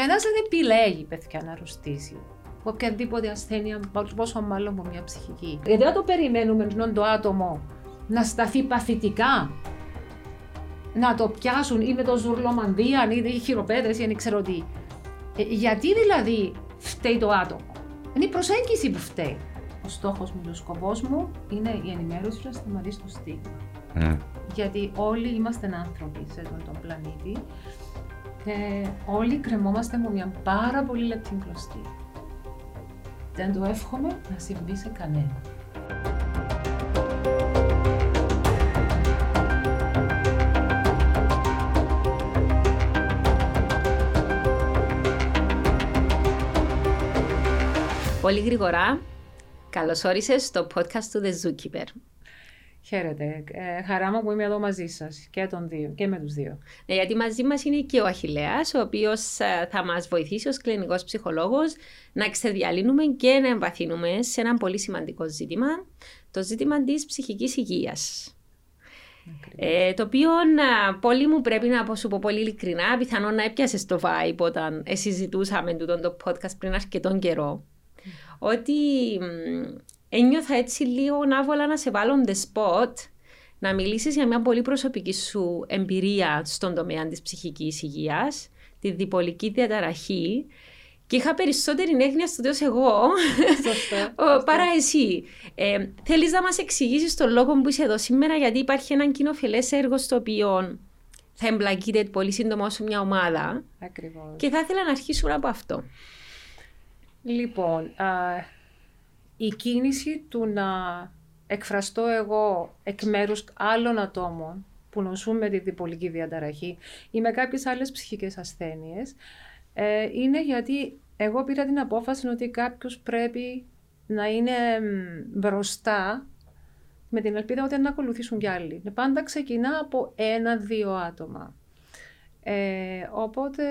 Κανένας δεν επιλέγει, παιδιά, να αρρωστήσει. Οποιαδήποτε ασθένεια, πόσο μάλλον από μια ψυχική. Γιατί δεν το περιμένουμε το άτομο να σταθεί παθητικά, να το πιάσουν ή με το ζουρλομανδία ή οι χειροπέδες ή δεν ξέρω τι. Ε, γιατί δηλαδή φταίει το άτομο; Είναι η προσέγγιση που φταίει. Ο στόχος μου, ο σκοπός μου είναι η ενημέρωση να σταματήσει το στίγμα. Mm. Γιατί όλοι είμαστε άνθρωποι σε αυτόν τον πλανήτη και όλοι κρεμόμαστε με μια πάρα πολύ λεπτή κλωστή. Δεν το εύχομαι να συμβεί σε κανένα. Πολύ γρήγορα, καλώς όρισες στο podcast του The Zookeeper. Χαίρετε. Ε, χαρά μου που είμαι εδώ μαζί σας και, δύο, και με τους δύο. Ναι, γιατί μαζί μας είναι και ο Αχηλέας, ο οποίος ε, θα μας βοηθήσει ως κλινικός ψυχολόγος να ξεδιαλύνουμε και να εμβαθύνουμε σε ένα πολύ σημαντικό ζήτημα, το ζήτημα της ψυχικής υγείας. Ε, το οποίο ε, πολύ μου πρέπει να σου πω πολύ ειλικρινά, πιθανόν να έπιασες το vibe όταν συζητούσαμε το podcast πριν αρκετόν καιρό ότι ένιωθα έτσι λίγο να άβολα να σε βάλω the spot να μιλήσεις για μια πολύ προσωπική σου εμπειρία στον τομέα της ψυχικής υγείας, τη διπολική διαταραχή και είχα περισσότερη έγνοια στο τέλος εγώ παρά εσύ. Ε, θέλεις να μας εξηγήσεις τον λόγο που είσαι εδώ σήμερα γιατί υπάρχει ένα κοινοφιλές έργο στο οποίο θα εμπλακείτε πολύ σύντομα όσο μια ομάδα. Ακριβώς. Και θα ήθελα να αρχίσουμε από αυτό. Λοιπόν, η κίνηση του να εκφραστώ εγώ εκ μέρους άλλων ατόμων που νοσούν με τη διπολική διαταραχή ή με κάποιες άλλες ψυχικές ασθένειες ε, είναι γιατί εγώ πήρα την απόφαση ότι κάποιος πρέπει να είναι μπροστά με την ελπίδα ότι να ακολουθήσουν κι άλλοι. Πάντα ξεκινά από ένα-δύο άτομα. Ε, οπότε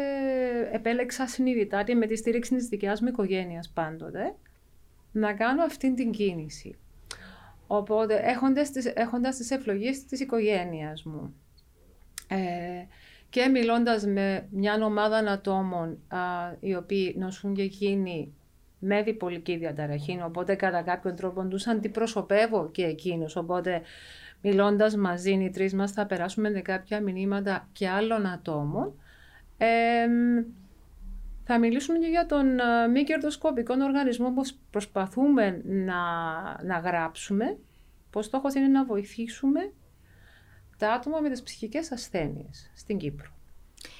επέλεξα συνειδητά και με τη στήριξη της δικιάς μου οικογένειας πάντοτε να κάνω αυτή την κίνηση. Οπότε έχοντας τις, έχοντας τις ευλογίες της οικογένειας μου ε, και μιλώντας με μια ομάδα ατόμων α, οι οποίοι νοσούν και εκείνοι με διπολική διαταραχή, οπότε κατά κάποιον τρόπο τους αντιπροσωπεύω και εκείνους, οπότε μιλώντας μαζί οι τρεις μας θα περάσουμε με κάποια μηνύματα και άλλων ατόμων. Θα μιλήσουμε και για τον ε, μη κερδοσκοπικό οργανισμό που προσπαθούμε να, να γράψουμε, πως στόχος είναι να βοηθήσουμε τα άτομα με τις ψυχικές ασθένειες στην Κύπρο.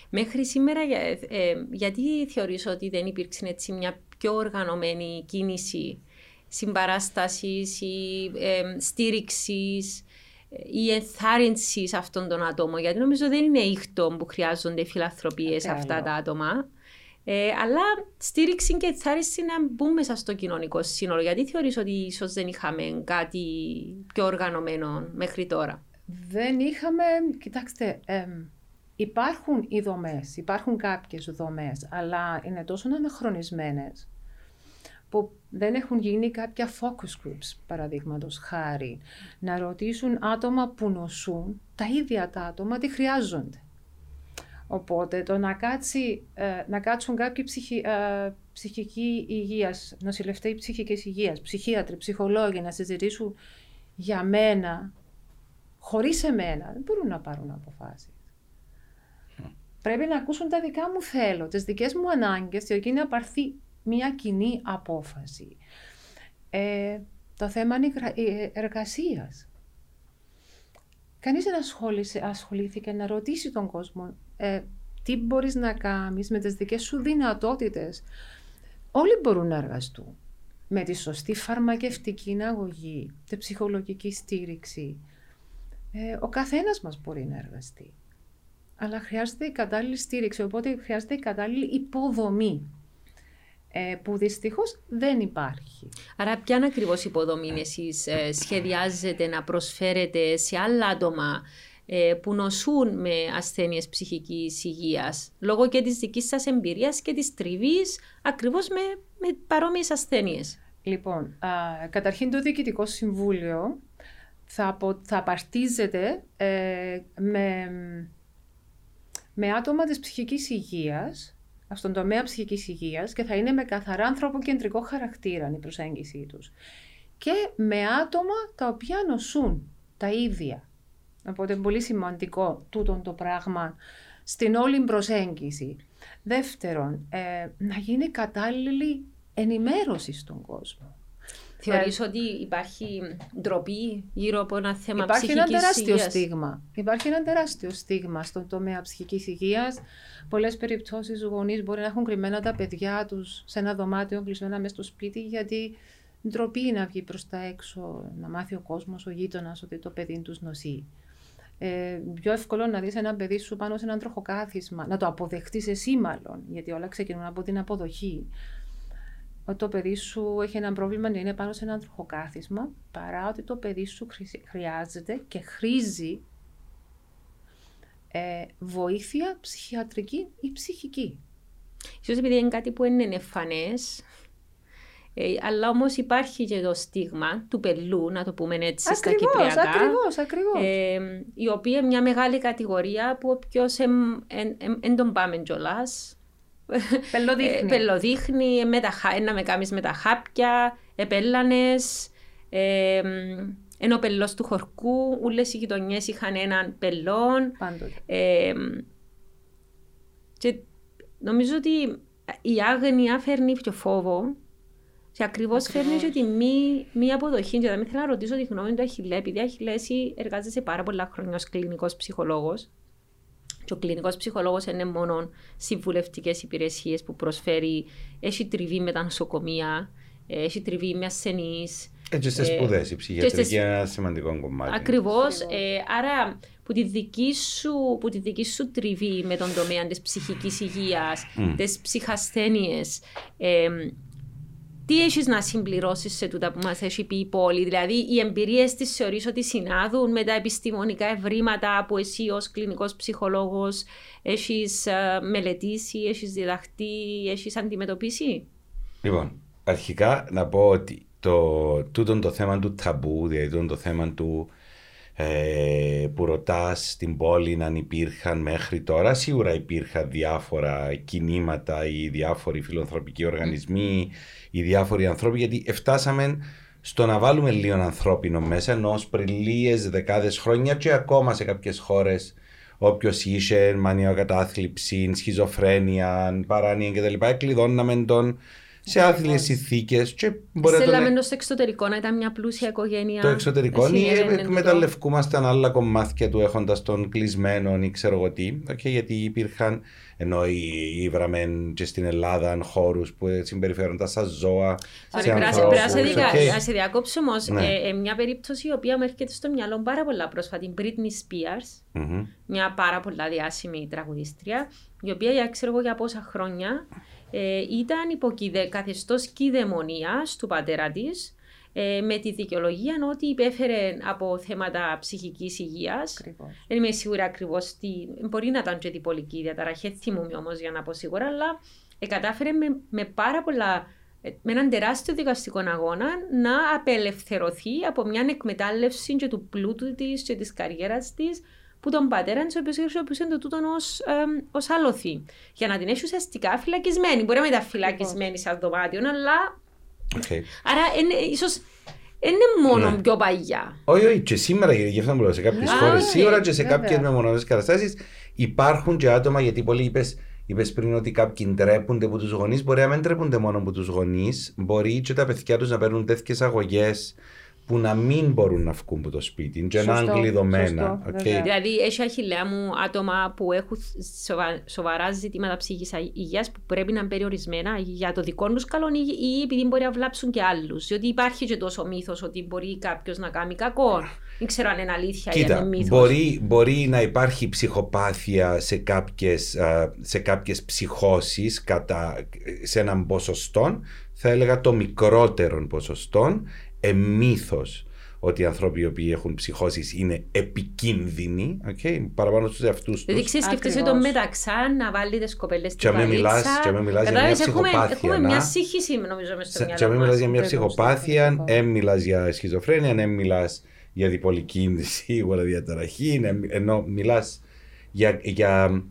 Μέχρι σήμερα, ε, ε, γιατί θεωρείς ότι δεν υπήρξε έτσι μια πιο οργανωμένη κίνηση συμπαράστασης ή ε, στήριξης η ενθάρρυνσης σε αυτόν τον άτομο. Γιατί νομίζω δεν είναι ήχτο που χρειάζονται φιλανθρωπίες σε αυτά τα άτομα. Ε, αλλά στήριξη και ενθάρρυνση να μπουν μέσα στο κοινωνικό σύνολο. Γιατί θεωρείς ότι ίσως δεν είχαμε κάτι πιο οργανωμένο μέχρι τώρα; Δεν είχαμε, κοιτάξτε, υπάρχουν οι δομές, υπάρχουν κάποιες δομές, αλλά είναι τόσο αναχρονισμένες που δεν έχουν γίνει κάποια focus groups, παραδείγματος χάρη, να ρωτήσουν άτομα που νοσούν, τα ίδια τα άτομα, τι χρειάζονται. Οπότε το να, κάτσει, ε, να κάτσουν κάποιοι ψυχι, ε, ψυχική υγείας, νοσηλευτές ψυχικής υγείας, ψυχίατροι, ψυχολόγοι να συζητήσουν για μένα, χωρίς εμένα, δεν μπορούν να πάρουν αποφάσεις. Πρέπει να ακούσουν τα δικά μου θέλω, τις δικές μου ανάγκες, και εκεί να πάρθει μια κοινή απόφαση. Ε, το θέμα είναι η εργασίας. Κανείς δεν ασχολήθηκε να ρωτήσει τον κόσμο ε, τι μπορείς να κάνεις με τις δικές σου δυνατότητες. Όλοι μπορούν να εργαστούν με τη σωστή φαρμακευτική αγωγή, τη ψυχολογική στήριξη. Ε, ο καθένας μας μπορεί να εργαστεί. Αλλά χρειάζεται η κατάλληλη στήριξη, οπότε χρειάζεται η κατάλληλη υποδομή ε, που δυστυχώς δεν υπάρχει. Άρα, ποια ακριβώς υποδομή εσείς ε, σχεδιάζετε να προσφέρετε σε άλλα άτομα ε, που νοσούν με ασθένειες ψυχικής υγείας, λόγω και της δικής σας εμπειρίας και της τριβής ακριβώς με, με παρόμοιες ασθένειες. Λοιπόν, α, καταρχήν το Διοικητικό Συμβούλιο θα, θα απαρτίζεται ε, με, με άτομα της ψυχικής υγείας στον τομέα ψυχικής υγείας και θα είναι με καθαρά ανθρωποκεντρικό χαρακτήρα η προσέγγιση τους. Και με άτομα τα οποία νοσούν τα ίδια. Οπότε είναι πολύ σημαντικό τούτο το πράγμα στην όλη προσέγγιση. Δεύτερον, ε, να γίνει κατάλληλη ενημέρωση στον κόσμο. Θεωρείς ότι υπάρχει ντροπή γύρω από ένα θέμα υπάρχει ψυχικής ένα τεράστιο υγείας; στίγμα. Υπάρχει ένα τεράστιο στίγμα στον τομέα ψυχικής υγείας. Πολλές περιπτώσεις γονείς μπορεί να έχουν κρυμμένα τα παιδιά τους σε ένα δωμάτιο κλεισμένα μέσα στο σπίτι γιατί ντροπή να βγει προς τα έξω, να μάθει ο κόσμος, ο γείτονας ότι το παιδί τους νοσεί. Ε, πιο εύκολο να δεις ένα παιδί σου πάνω σε έναν τροχοκάθισμα, να το αποδεχτείς εσύ μάλλον, γιατί όλα ξεκινούν από την αποδοχή. Ότι το παιδί σου έχει ένα πρόβλημα να είναι πάνω σε έναν τροχοκάθισμα, παρά ότι το παιδί σου χρησι- χρειάζεται και χρήζει ε, βοήθεια ψυχιατρική ή ψυχική. Ίσως επειδή είναι κάτι που είναι εμφανές, ε, αλλά όμως υπάρχει και το στίγμα του πελού, να το πούμε έτσι στα Ακριβώς, κυπριακά. ακριβώς, ακριβώς. Ε, η οποία είναι μια μεγάλη κατηγορία που όποιος δεν τον πάμε κιόλας. Πελοδείχνει. Ε, πελοδείχνει, με τα, χα- να με κάνεις με τα χάπια, επέλανες, ε, ενώ ο πελός του χορκού, όλες οι γειτονιές είχαν έναν πελόν. Πάντοτε. Ε, και νομίζω ότι η άγνοια φέρνει πιο φόβο και ακριβώς φέρνεις και τη μη, μη αποδοχή. Και θα με ήθελα να ρωτήσω τη γνώμη του Αχιλέ, επειδή Αχιλέ εσύ εργάζεσαι πάρα πολλά χρόνια ως κλινικός ψυχολόγος. Και ο κλινικός ψυχολόγος είναι μόνο συμβουλευτικές υπηρεσίες που προσφέρει. Έχει τριβή με τα νοσοκομεία, έχει τριβή με ασθενείς. Έτσι στι Ε, σπουδές, η και ψυχιατρική στις- είναι ένα σημαντικό κομμάτι. Ακριβώς. Ακριβώς. Ε, άρα, που τη, δική σου, που τη δική σου τριβή με τον τομέα της ψυχικής υγείας, Μμ. τις ψυχασθένειες, ε, τι έχεις να συμπληρώσεις σε τούτα που μας έχει πει η πόλη, δηλαδή οι εμπειρίες της θεωρείς ότι συνάδουν με τα επιστημονικά ευρήματα που εσύ ως κλινικός ψυχολόγος έχεις ε, μελετήσει, έχεις διδαχτεί, έχεις αντιμετωπίσει; Λοιπόν, αρχικά να πω ότι το, τούτο το θέμα του ταμπού, δηλαδή τούτο το θέμα του ε, που ρωτάς στην πόλη αν υπήρχαν μέχρι τώρα, σίγουρα υπήρχαν διάφορα κινήματα ή διάφοροι φιλανθρωπικοί οργανισμοί ή διάφοροι ανθρώποι, γιατί φτάσαμε στο να βάλουμε λίγο ανθρώπινο μέσα, ενώ ως πριν λίγες δεκάδες χρόνια και ακόμα σε κάποιες χώρες Όποιος είχε μανιοκατάθλιψη, σχιζοφρένεια, παράνοια κτλ. Κλειδώναμε τον σε άθλιες συνθήκες. Και μπορεί να τον Θέλαμε στο εξωτερικό να ήταν μια πλούσια οικογένεια. το εξωτερικό ή συνέβαινε τούτο. εκμεταλλευκούμασταν άλλα κομμάτια του έχοντας τον κλεισμένο ή ξέρω εγώ τι. Οκ, γιατί υπήρχαν, ενώ ήβραμε και στην Ελλάδα χώρους που συμπεριφέρονταν σαν ζώα. Sorry, σε πρέπει να σε- ανθρώπους, πρέπει να σε δικα- οκ. να σε διακόψω όμως. Ναι. μια περίπτωση η οποία μου έρχεται στο μυαλό πάρα πολλά πρόσφατα. Η Britney Spears, Μμμ. μια πάρα πολλά διάσημη τραγουδίστρια, η οποία για ξέρω εγώ για πόσα χρόνια ε, ήταν υποκειδε, καθεστώς κυδαιμονίας του πατέρα της ε, με τη δικαιολογία ότι υπέφερε από θέματα ψυχικής υγείας. Ακριβώς. Δεν είμαι σίγουρα ακριβώς τι. Μπορεί να ήταν και διπολική διαταραχή, θυμούμαι όμως για να πω σίγουρα, αλλά ε, κατάφερε με, με πάρα πολλά. ε, με έναν τεράστιο δικαστικό αγώνα να απελευθερωθεί από μια εκμετάλλευση και του πλούτου της και της καριέρας της που τον πατέρα της, ο οποίος χρησιμοποιούσε το τούτον ως άλλοθι. Για να την έχει ουσιαστικά φυλακισμένη. Μπορεί να μην ήταν φυλακισμένη σε ένα δωμάτιο, αλλά. Οκ. Άρα ίσως. Δεν είναι μόνο Ναι. πιο παλιά. Όχι, όχι, και σήμερα, γιατί γι' αυτό μου λέω, σε κάποιες Α, χώρες ναι, σίγουρα και σε βέβαια. κάποιες μεμονωμένες καταστάσεις υπάρχουν και άτομα, γιατί πολλοί είπες είπες πριν ότι κάποιοι ντρέπονται από τους γονείς. Μπορεί να μην ντρέπονται μόνο από τους γονείς, μπορεί και τα παιδιά τους να παίρνουν τέτοιες αγωγές που να μην μπορούν να βγουν από το σπίτι, και να είναι Σωστό, κλειδωμένα. σωστό, οκ. βέβαια. Δηλαδή, έχει Αχιλλέα μου άτομα που έχουν σοβα- σοβαρά ζητήματα ψυχικής υγείας που πρέπει να είναι περιορισμένα για το δικό τους καλό ή, ή επειδή μπορεί να βλάψουν και άλλους. Διότι υπάρχει και τόσο μύθος ότι μπορεί κάποιος να κάνει κακό. Δεν ξέρω αν είναι αλήθεια ή αν Κοίτα, είναι μύθος. μπορεί, μπορεί να υπάρχει ψυχοπάθεια σε κάποιες, α, σε κάποιες ψυχώσεις κατά, σε έναν ποσοστό, θα έλεγα το μικρότερων ποσοστών, εμύθος ότι οι άνθρωποι οι οποίοι έχουν ψυχώσεις είναι επικίνδυνοι, okay, παραπάνω στους εαυτούς Δηλαδή, τους. ξέρεις, σκέφτεσαι το Ακριβώς. μεταξά να βάλεις τι κοπέλες στην Και να μην μιλάς- βαλίτσα. και να μην μιλάς για μια Κατάλαβες, έχουμε, ψυχοπάθεια, έχουμε να. μια σύγχυση, νομίζω, μες στο Σε- μυαλό Και να μην μας. μιλάς για μια Ακριβώς, ψυχοπάθεια, ακριβώς. δεν μιλάς για σχιζοφρένεια, δεν μιλάς για διπολική σίγουρα διαταραχή, ναι, ενώ μιλάς για, για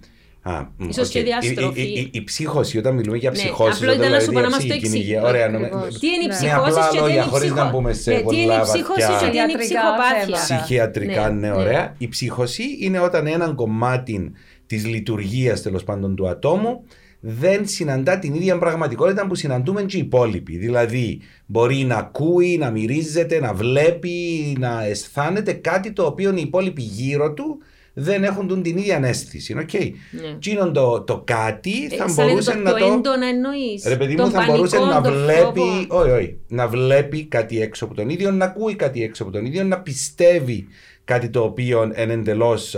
Α, μ, Ίσως οκ. και Η- διαστροφή. Η, η, η ψύχωση, όταν μιλούμε για Ναι, ψυχώσει, απλό ήταν να σου πω να μας το υγεία. εξηγείς. Ωραία, νομι- Ακριβώς. Τι είναι η Ναι. ψυχώση απλά και τι είναι λόγια, η χωρίς ψυχο- να μπούμε σε Ναι, τι είναι η πολλά ψυχώση βαθιά. και τι είναι η Ιατρικά ψυχοπάθεια. θέματα. ψυχιατρικά, Ναι, ναι, ναι. ωραία. Η ψύχωση είναι όταν έναν κομμάτι της λειτουργίας τέλος πάντων του ατόμου δεν συναντά την ίδια πραγματικότητα που συναντούμε και οι υπόλοιποι. Δηλαδή, μπορεί να ακούει, να μυρίζεται, να βλέπει, να αισθάνεται κάτι το οποίο οι υπόλοιποι γύρω του δεν έχουν τον την ίδια αίσθηση. Okay. Ναι. Εκείνον το, το κάτι θα Αισθάνεται μπορούσε το να πιο το. έντονα εννοείς; Ρε παιδί μου, Τον θα μπορούσε πανικό, να τον βλέπει, φόβο. όχι, όχι, να βλέπει κάτι έξω από τον ίδιο, να ακούει κάτι έξω από τον ίδιο, να πιστεύει κάτι το οποίο είναι εντελώς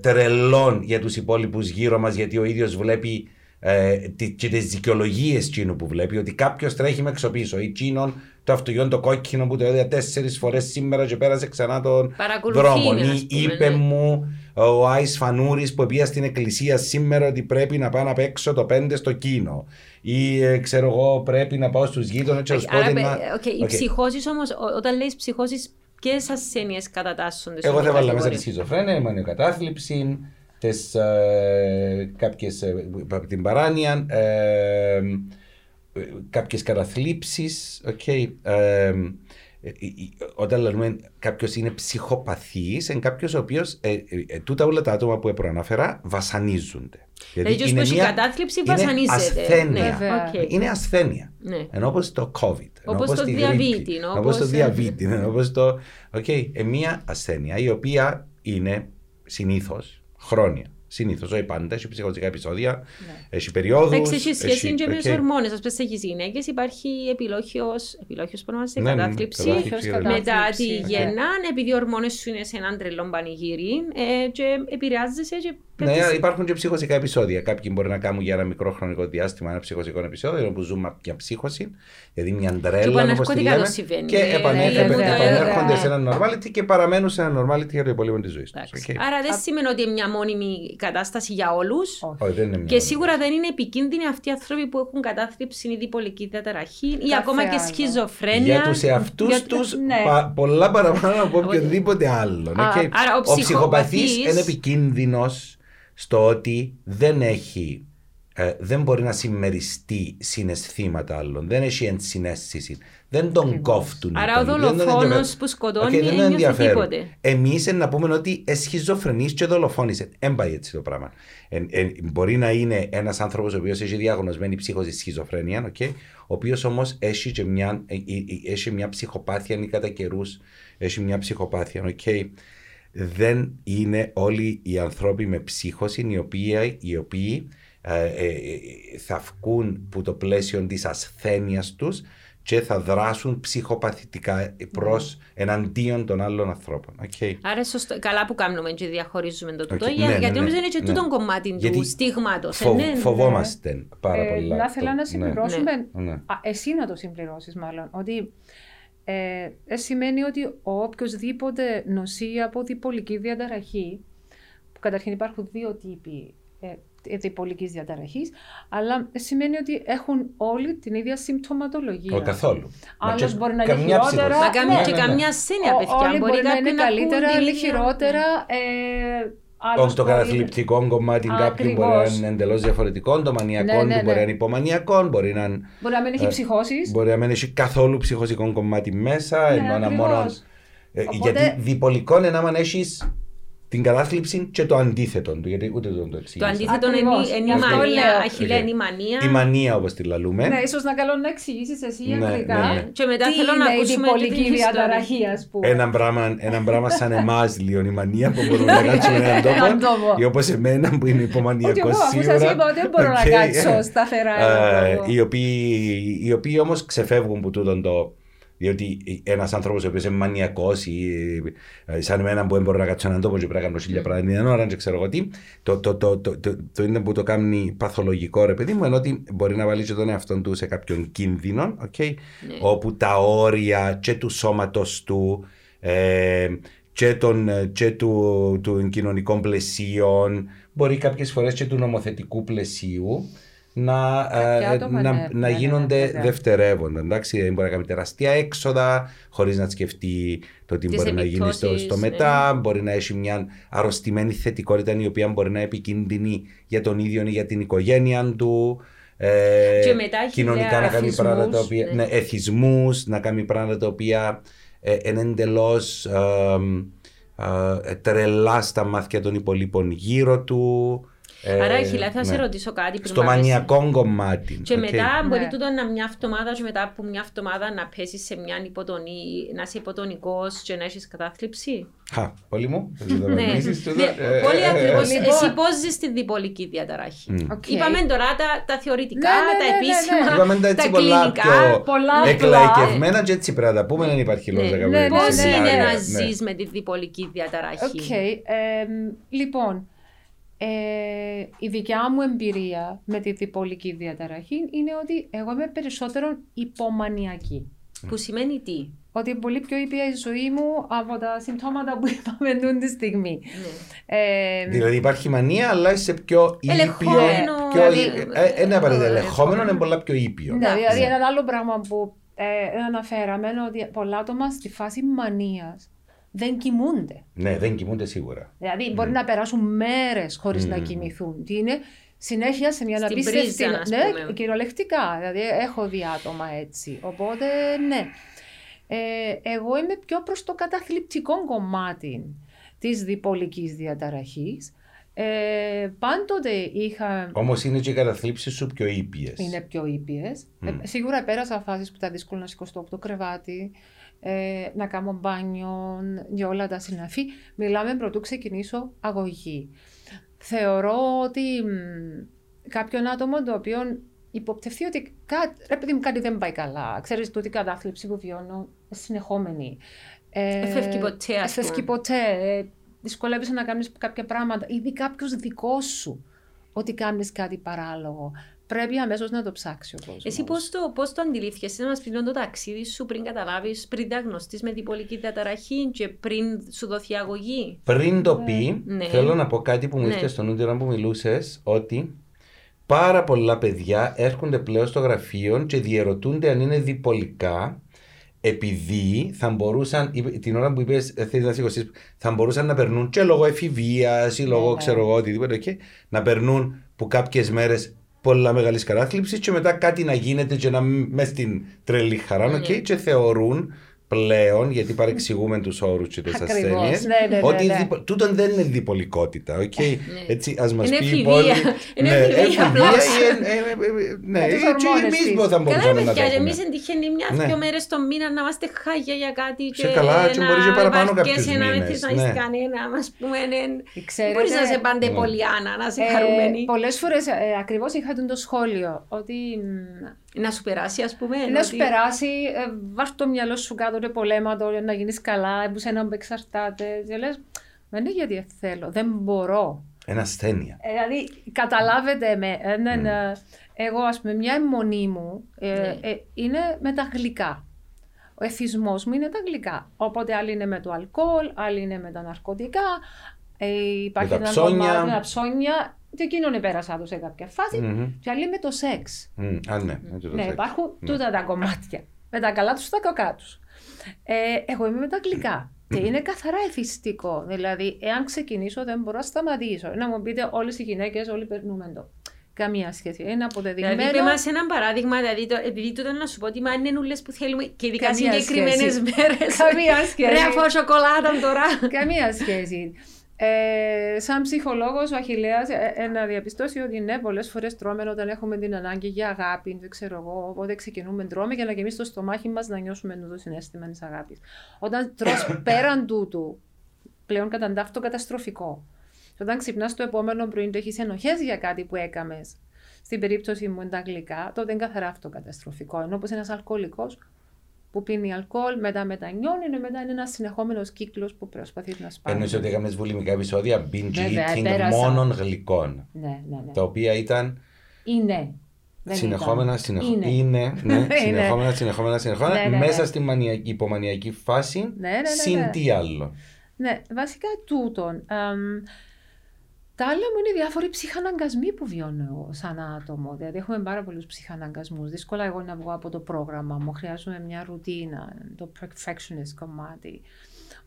τρελόν για τους υπόλοιπους γύρω μας, γιατί ο ίδιος βλέπει ε, τι- και τις δικαιολογίες εκείνου που βλέπει, ότι κάποιος τρέχει με εξωπίσω ή εκείνον το αυτογειόν το κόκκινο που το έδωσε τέσσερις φορές σήμερα και πέρασε ξανά τον Παρακολουθεί, δρόμο. ναι, Ή ας πούμε, είπε ναι. μου ο Άις Φανούρης που πήγε στην εκκλησία σήμερα ότι πρέπει να πάω να παίξω το πέντε στο κίνο. Ή ε, ξέρω εγώ πρέπει να πάω στους γείτονες και να τους πω Άρα, ότι παι- να- οκ, οι Οκ. ψυχώσεις όμως, ο- όταν λέει ψυχώσεις, ποιες ασθένειες κατατάσσονται σε Εγώ αυτή θα την βάλω μέσα τη κατηγορία; σχιζοφρένεια, η μανιοκατάθλιψη, τις, ε, κάποιες, ε, την παράνοια, ε, ε, κάποιες καταθλίψεις, οκ. ε, ε, ε, όταν λέμε κάποιος είναι ψυχοπαθής, είναι κάποιος ο οποίος. Ε, ε, ε, τούτα όλα τα άτομα που προαναφέρα βασανίζονται. Δηλαδή, ποιος που έχει κατάθλιψη είναι βασανίζεται. ασθένεια. Ναι, Βέβαια. οκ. Είναι ασθένεια. Ναι. Ενώ όπως το COVID. ενώ Όπως το τη διαβήτη, γρίπη, ενώ όπως το όπως- διαβήτη, ενώ όπως το... Οκ, ε, μία ασθένεια η οποία είναι συνήθως χρόνια. Συνήθως, όχι πάντα, έχει ψυχολογικά επεισόδια, έχει περιόδους. Εντάξει, έχει σχέση και με τις ορμόνες. Α πούμε, στις γυναίκες υπάρχει επιλόχιος, επιλόχιος που ονομάζεται Ναι, ναι, κατάθλιψη. κατάθλιψη, κατάθλιψη. Μετά τη Οκ. γεννά, επειδή οι ορμόνες σου είναι σε έναν τρελό πανηγύρι ε, και επηρεάζεσαι και Ναι, πέφτεις- υπάρχουν και ψυχοσικά επεισόδια. Κάποιοι μπορεί να κάνουν για ένα μικρό χρονικό διάστημα ένα ψυχοσικό επεισόδιο όπου ζουν μια ψύχωση, δηλαδή μια Και που τρέλα. όπως τη αναρκωτικά λέμε, το συμβαίνει. Και Ε, επανε- βέβαια, επε- βέβαια. επανέρχονται Ναι. σε ένα normality και παραμένουν σε ένα normality για το υπόλοιπο της ζωής τους. Εντάξει. Άρα δεν σημαίνει ότι είναι μια μόνιμη κατάσταση για όλους. Όχι. δεν είναι μια Και σίγουρα δεν είναι επικίνδυνοι αυτοί οι άνθρωποι που έχουν κατάθλιψη ή διπολική διαταραχή ή Κάθε ακόμα και άλλο. σχιζοφρένεια. Για τους εαυτούς Για- τους ναι. πολλά παραπάνω από οποιονδήποτε άλλο. Α, Okay. άρα ο ψυχοπαθής- ψυχοπαθής είναι επικίνδυνος στο ότι δεν έχει. Ε, δεν μπορεί να συμμεριστεί συναισθήματα άλλων. Δεν έχει ενσυναίσθηση. Δεν τον Ακριβώς. κόφτουν. οι Άρα ο υπόλοιποι. Δεν τον δολοφόνος ενδιαφέρουν. που σκοτώνει Οκ, δεν τον ένιωθε ενδιαφέρουν. τίποτε. Εμείς να πούμε ότι εσχιζοφρένησε και δολοφόνησε. Δεν πάει έτσι το πράγμα. Ε, ε, μπορεί να είναι ένας άνθρωπος ο οποίος έχει διαγνωσμένη ψύχωση σχιζοφρένεια, okay, ο οποίος όμως έχει, και μια, ε, ε, ε, έχει μια ψυχοπάθεια ή κατά καιρούς έχει μια ψυχοπάθεια. Okay. Δεν είναι όλοι οι άνθρωποι με ψύχωση οι οποίοι, οι οποίοι ε, ε, ε, θα βγουν που το πλαίσιο της ασθένειας τους και θα δράσουν ψυχοπαθητικά προς εναντίον των άλλων ανθρώπων. Okay. Άρα σωστό, καλά που κάνουμε και διαχωρίζουμε το τούτο, Οκ, για- ναι, ναι, γιατί ναι, νομίζω είναι και ναι. τούτο κομμάτι Γιατί του στίγματος. Φο- ε, ναι, ναι. φοβόμαστε πάρα Ε, πολλά. να αυτό. ήθελα να Ναι. συμπληρώσουμε. Ναι. Α, εσύ να το συμπληρώσεις, μάλλον. Ότι ε, ε, σημαίνει ότι ο οποιοδήποτε νοσεί από διπολική διαταραχή, που καταρχήν υπάρχουν δύο τύποι ε, διπολικής διαταραχής, αλλά ε, σημαίνει ότι έχουν όλοι την ίδια συμπτωματολογία. Ο καθόλου. Μα Άλλος και μπορεί να είναι καμιά χειρότερα. ψυχοσύνη. Μα καμία, Ναι, και ναι, ναι. καμιά ασθένεια, Ο- παιδιά. όλοι μπορεί να είναι κάποιοι καλύτερα, ακούν άλλοι την ίδια- χειρότερα. Ε, άλλος Όχι το μπορεί- καταθλιπτικό κομμάτι κάποιου μπορεί να Ακριβώς. είναι εντελώς διαφορετικό, το μανιακό Ναι, ναι, του μπορεί να ναι. είναι υπομανιακό, μπορεί να, είναι- Μπορεί να μην έχει Ε, ψυχώσεις. μπορεί να μην έχει καθόλου ψυχωσικό κομμάτι μέσα, Ναι, ενώ να ακριβώς. μόνο. Ε, Οπότε- Γιατί διπολικό είναι άμα έχεις την κατάθλιψη και το αντίθετο του, γιατί ούτε δεν το Το εξήγησα. αντίθετο είναι Ακριβώς. η- είναι η Γι' αυτό μανία, λέω. αχιλέα Οκ. είναι η μανία. Η μανία όπως τη λαλούμε. Ναι, ίσως να καλό να εξηγήσεις εσύ Ναι, ιατρικά. ναι, ναι. Και μετά τι θέλω να είναι η ακούσουμε και την διπολική ιστορία. διαταραχή, ας πούμε. Ένα πράγμα, ένα πράγμα σαν εμάς, λίγο η μανία που μπορούμε να κάτσουμε έναν Έναν τόπο. τόπο. Ή όπως εμένα που είναι Ότι υπομανιακό εγώ αφού σίγουρα. σας είπα ότι δεν μπορώ να Οκ. κάτσω σταθερά Ε, εδώ. οι οποίοι, οι οποίοι όμως ξεφεύγουν από τούτον το. Διότι ένας άνθρωπος ο οποίος είναι μανιακός ή ε, σαν εμένα που δεν μπορεί να κάτσω έναν τόπο και πρέπει να κάνω χίλια πράγματα την ώρα, δεν ξέρω εγώ τι, το, το, το, το, το, το είναι που το κάνει παθολογικό ρε παιδί μου, ενώ ότι μπορεί να βάλει και τον εαυτό του σε κάποιον κίνδυνο, okay, Ναι. όπου τα όρια και του σώματος του ε, και, των, και του, του κοινωνικών πλαισίων, μπορεί κάποιες φορές και του νομοθετικού πλαισίου να, Κάποια ε, άτομα, να, ναι, να ναι, ναι, γίνονται βέβαια. δευτερεύοντα. Εντάξει, δεν μπορεί να κάνει τεράστια έξοδα χωρίς να σκεφτεί το τι Τις μπορεί να γίνει στο, επιπτώσεις, στο ναι. μετά. Μπορεί να έχει μια αρρωστημένη θετικότητα η οποία μπορεί να είναι επικίνδυνη για τον ίδιο ή για την οικογένεια του. Ε, Και μετά έχει κοινωνικά να κάνει εθισμούς, πράγματα τα οποία. ναι. Ναι, εθισμούς, να κάνει πράγματα τα οποία ε, είναι εντελώς τρελά στα μάτια των υπολοίπων γύρω του. Ε, Άρα, Αχιλλέα, θα σε ναι. ρωτήσω κάτι πριν Στο πάμε σε- μανιακό κομμάτι. Και οκ. μετά μπορεί Ναι. τούτο να μια εβδομάδα και μετά από μια εβδομάδα να πέσει σε μια υποτονή, να είσαι υποτονικός και να έχεις κατάθλιψη. Χα, πολύ μου. θες να το Ναι, απαντήσεις τούτο? Ναι, Ε, πολύ ε, ακριβώς. ε, Λοιπόν. Εσύ πώς ζεις τη διπολική διαταραχή. Μμ. Οκ. Είπαμε τώρα τα, τα θεωρητικά, Ναι, ναι, τα ναι, ναι, ναι. επίσημα, Είπαμε τα έτσι πολλά κλινικά. πιο πολλά εκλαϊκευμένα και έτσι πρέπει να τα πούμε, δεν υπάρχει λόγος Ναι, να ναι, κάνουμε Πώς ναι, είναι σεμινάρια. να Ναι. ζεις με τη διπολική διαταραχή. Οκ. εμ, λοιπόν, ε, η δικιά μου εμπειρία με τη διπολική διαταραχή είναι ότι εγώ είμαι περισσότερο υπομανιακή. Που σημαίνει τι; Ότι είναι πολύ πιο ήπια η ζωή μου από τα συμπτώματα που είπαμε τούτη τη στιγμή. Ναι. Ε, Δηλαδή υπάρχει μανία, αλλά είσαι πιο ήπιο. Ελεγχόμενο, Πιο, δηλαδή, ε, ε, είναι απαραίτητα ε, ελεγχόμενο, είναι πολλά πιο ήπιο. Ναι, δηλαδή Ναι. ένα άλλο πράγμα που ε, αναφέραμε είναι ότι πολλά άτομα στη φάση μανίας δεν κοιμούνται. Ναι, δεν κοιμούνται σίγουρα. Δηλαδή μπορεί να περάσουν μέρες χωρίς να Μμμ. κοιμηθούν. Τι είναι συνέχεια σε μια Στην απίστευτη... πρίζα, ας Ναι, πούμε. κυριολεκτικά. Δηλαδή έχω δει άτομα έτσι. Οπότε ναι. Ε, εγώ είμαι πιο προς το καταθλιπτικό κομμάτι της διπολικής διαταραχής. Ε, πάντοτε είχα... Όμως είναι και οι καταθλίψεις σου πιο ήπιες. Είναι πιο ήπιες. Μμ. Ε, σίγουρα πέρασα φάσεις που ήταν δύσκολο να σηκωστώ από το κρεβάτι, ε, να κάνω μπάνιο και όλα τα συναφή. Μιλάμε πρωτού ξεκινήσω αγωγή. Θεωρώ ότι μ, κάποιον άτομο το οποίο υποπτευθεί ότι κάτι, ρε παιδί μου, κάτι δεν πάει καλά. Ξέρεις τούτη η κατάθλιψη που βιώνω συνεχόμενη. Ε, Δεν φεύγει ποτέ, ας δεν φεύγει πούμε. ποτέ. Ε, δυσκολεύεσαι να κάνεις κάποια πράγματα. Ήδη κάποιος δικός σου ότι κάνεις κάτι παράλογο. Πρέπει αμέσως να το ψάξει ο κόσμος. Εσύ πώς το, πώς το αντιλήφθηκες, να μας πεις λίγο το ταξίδι σου πριν καταλάβεις, πριν διαγνωστείς με διπολική διαταραχή και πριν σου δοθεί αγωγή; Πριν το πει, Ναι. θέλω να πω κάτι που μου Ναι. ήρθε στον νου που μιλούσες, ότι πάρα πολλά παιδιά έρχονται πλέον στο γραφείο και διαιρωτούνται αν είναι διπολικά, επειδή θα μπορούσαν, είπε- την ώρα που είπες, θέλεις να σηκωθείς, θα μπορούσαν να περνούν και λόγω εφηβείας ή λόγω Ναι. ξέρω εγώ οτιδήποτε, και να περνούν που κάποιες μέρες πολλά μεγάλης κατάθλιψης και μετά κάτι να γίνεται και να μες στην τρελή χαρά, Ναι. οκ, και θεωρούν πλέον, γιατί παρεξηγούμε τους όρους και τις Ακριβώς, ασθένειες, ναι, ναι, ναι, ότι ναι. διπο- τούτον δεν είναι διπολικότητα. οκ; Έτσι, ας μας Είναι πει η εφηβεία. πόλη. Είναι Ναι, εφηβεία εφηβεία απλώς. ή εν- ε, ε, ε, Ναι, Με τις και ορμόνες εμείς της. πώς θα Καλά μπορούσαμε να το παιδιά, και έχουμε. εμείς εν τυχαίνει Ναι. μια-δυο μέρες το μήνα να είμαστε χάγια για κάτι Σε καλά, και μπορεί και παραπάνω κάποιους να μην μήνες, θες να ναι. έχεις κανένα, ας πούμε, εν- Ξέρετε, μπορείς να είσαι πάντε Ναι. πολιάνα, να είσαι ε, χαρούμενη. πολλές φορές ε, ακριβώς είχα τον το σχόλιο ότι μ, Να σου περάσει, ας πούμε. να σου ότι- περάσει, ε, βάρ' το μυαλό σου κάτω ρε πολέματο για να γίνεις καλά, που σε έναν που εξαρτάται και λες, μα είναι γιατί θέλω, δεν μπορώ. Ένα ασθένεια. Ε, δηλαδή, καταλάβετε με, ε, ναι, Mm. ναι. εγώ ας πούμε μια αιμονή μου ε, Ναι. ε, είναι με τα γλυκά. Ο εθισμός μου είναι τα γλυκά. Οπότε άλλοι είναι με το αλκοόλ, άλλοι είναι με τα ναρκωτικά. Ε, υπάρχει Με τα ένα ψώνια. κομμάτι με τα ψώνια. Και εκείνον επέρασα το σε κάποια φάση. Μμμ. Και άλλοι με το σεξ. Μμ, Α, ναι. με το Ναι, σεξ. υπάρχουν Ναι. τούτα τα κομμάτια. Με τα καλά τους τα κακά τους. Ε, εγώ είμαι με τα γλυκά. Και είναι καθαρά εθιστικό. Δηλαδή, εάν ξεκινήσω, δεν μπορώ να σταματήσω. Να μου πείτε, όλες οι γυναίκες, όλοι περνούμε το. Καμία σχέση. Είναι αποδεδειγμένο. Δηλαδή, είπε μας ένα παράδειγμα, δηλαδή, το, επειδή τούτο να σου πω ότι μα είναι νουλές που θέλουμε και ειδικά Καμία συγκεκριμένες σχέση. μέρες. Καμία σχέση. Ρε αφού σοκολάτα τώρα. Καμία σχέση. Ε, σαν ψυχολόγος ο Αχιλέας ε, ε, να διαπιστώσει ότι ναι, πολλές φορές τρώμε όταν έχουμε την ανάγκη για αγάπη, δεν ξέρω εγώ, οπότε ξεκινούμε τρώμε για να γεμίσει το στομάχι μας να νιώσουμε το συνέστημα της αγάπης. Όταν τρως πέραν τούτου, πλέον καταντά το καταστροφικό. Και όταν ξυπνάς το επόμενο πρωί και έχεις ενοχές για κάτι που έκαμες, στην περίπτωση μου είναι τα γλυκά, τότε είναι καθαρά αυτό καταστροφικό. Ενώ όπως ένας αλκοολικός που πίνει αλκοόλ, μετά μετανιώνει, είναι μετά είναι ένας συνεχόμενος κύκλος που προσπαθεί να σπάσει. Εννοείς ότι έκαμε βουλημικά επεισόδια binge Βέβαια, eating πέρασα. μόνον γλυκών. Ναι, ναι, ναι. Τα οποία ήταν Είναι. Δεν συνεχόμενα, ήταν. συνεχόμενα. Είναι. Είναι, ναι, Είναι. συνεχόμενα, συνεχόμενα, συνεχόμενα. Ναι, ναι, ναι. Μέσα στη μανιακή, υπομανιακή φάση. Ναι, ναι, ναι, Συν ναι. τι άλλο. Ναι, βασικά τούτον. εμ, Τα άλλα μου είναι οι διάφοροι ψυχαναγκασμοί που βιώνω εγώ σαν άτομο. Δηλαδή, έχουμε πάρα πολλούς ψυχαναγκασμούς. Δύσκολα εγώ να βγω από το πρόγραμμα μου. Χρειάζομαι μια ρουτίνα, το perfectionist κομμάτι.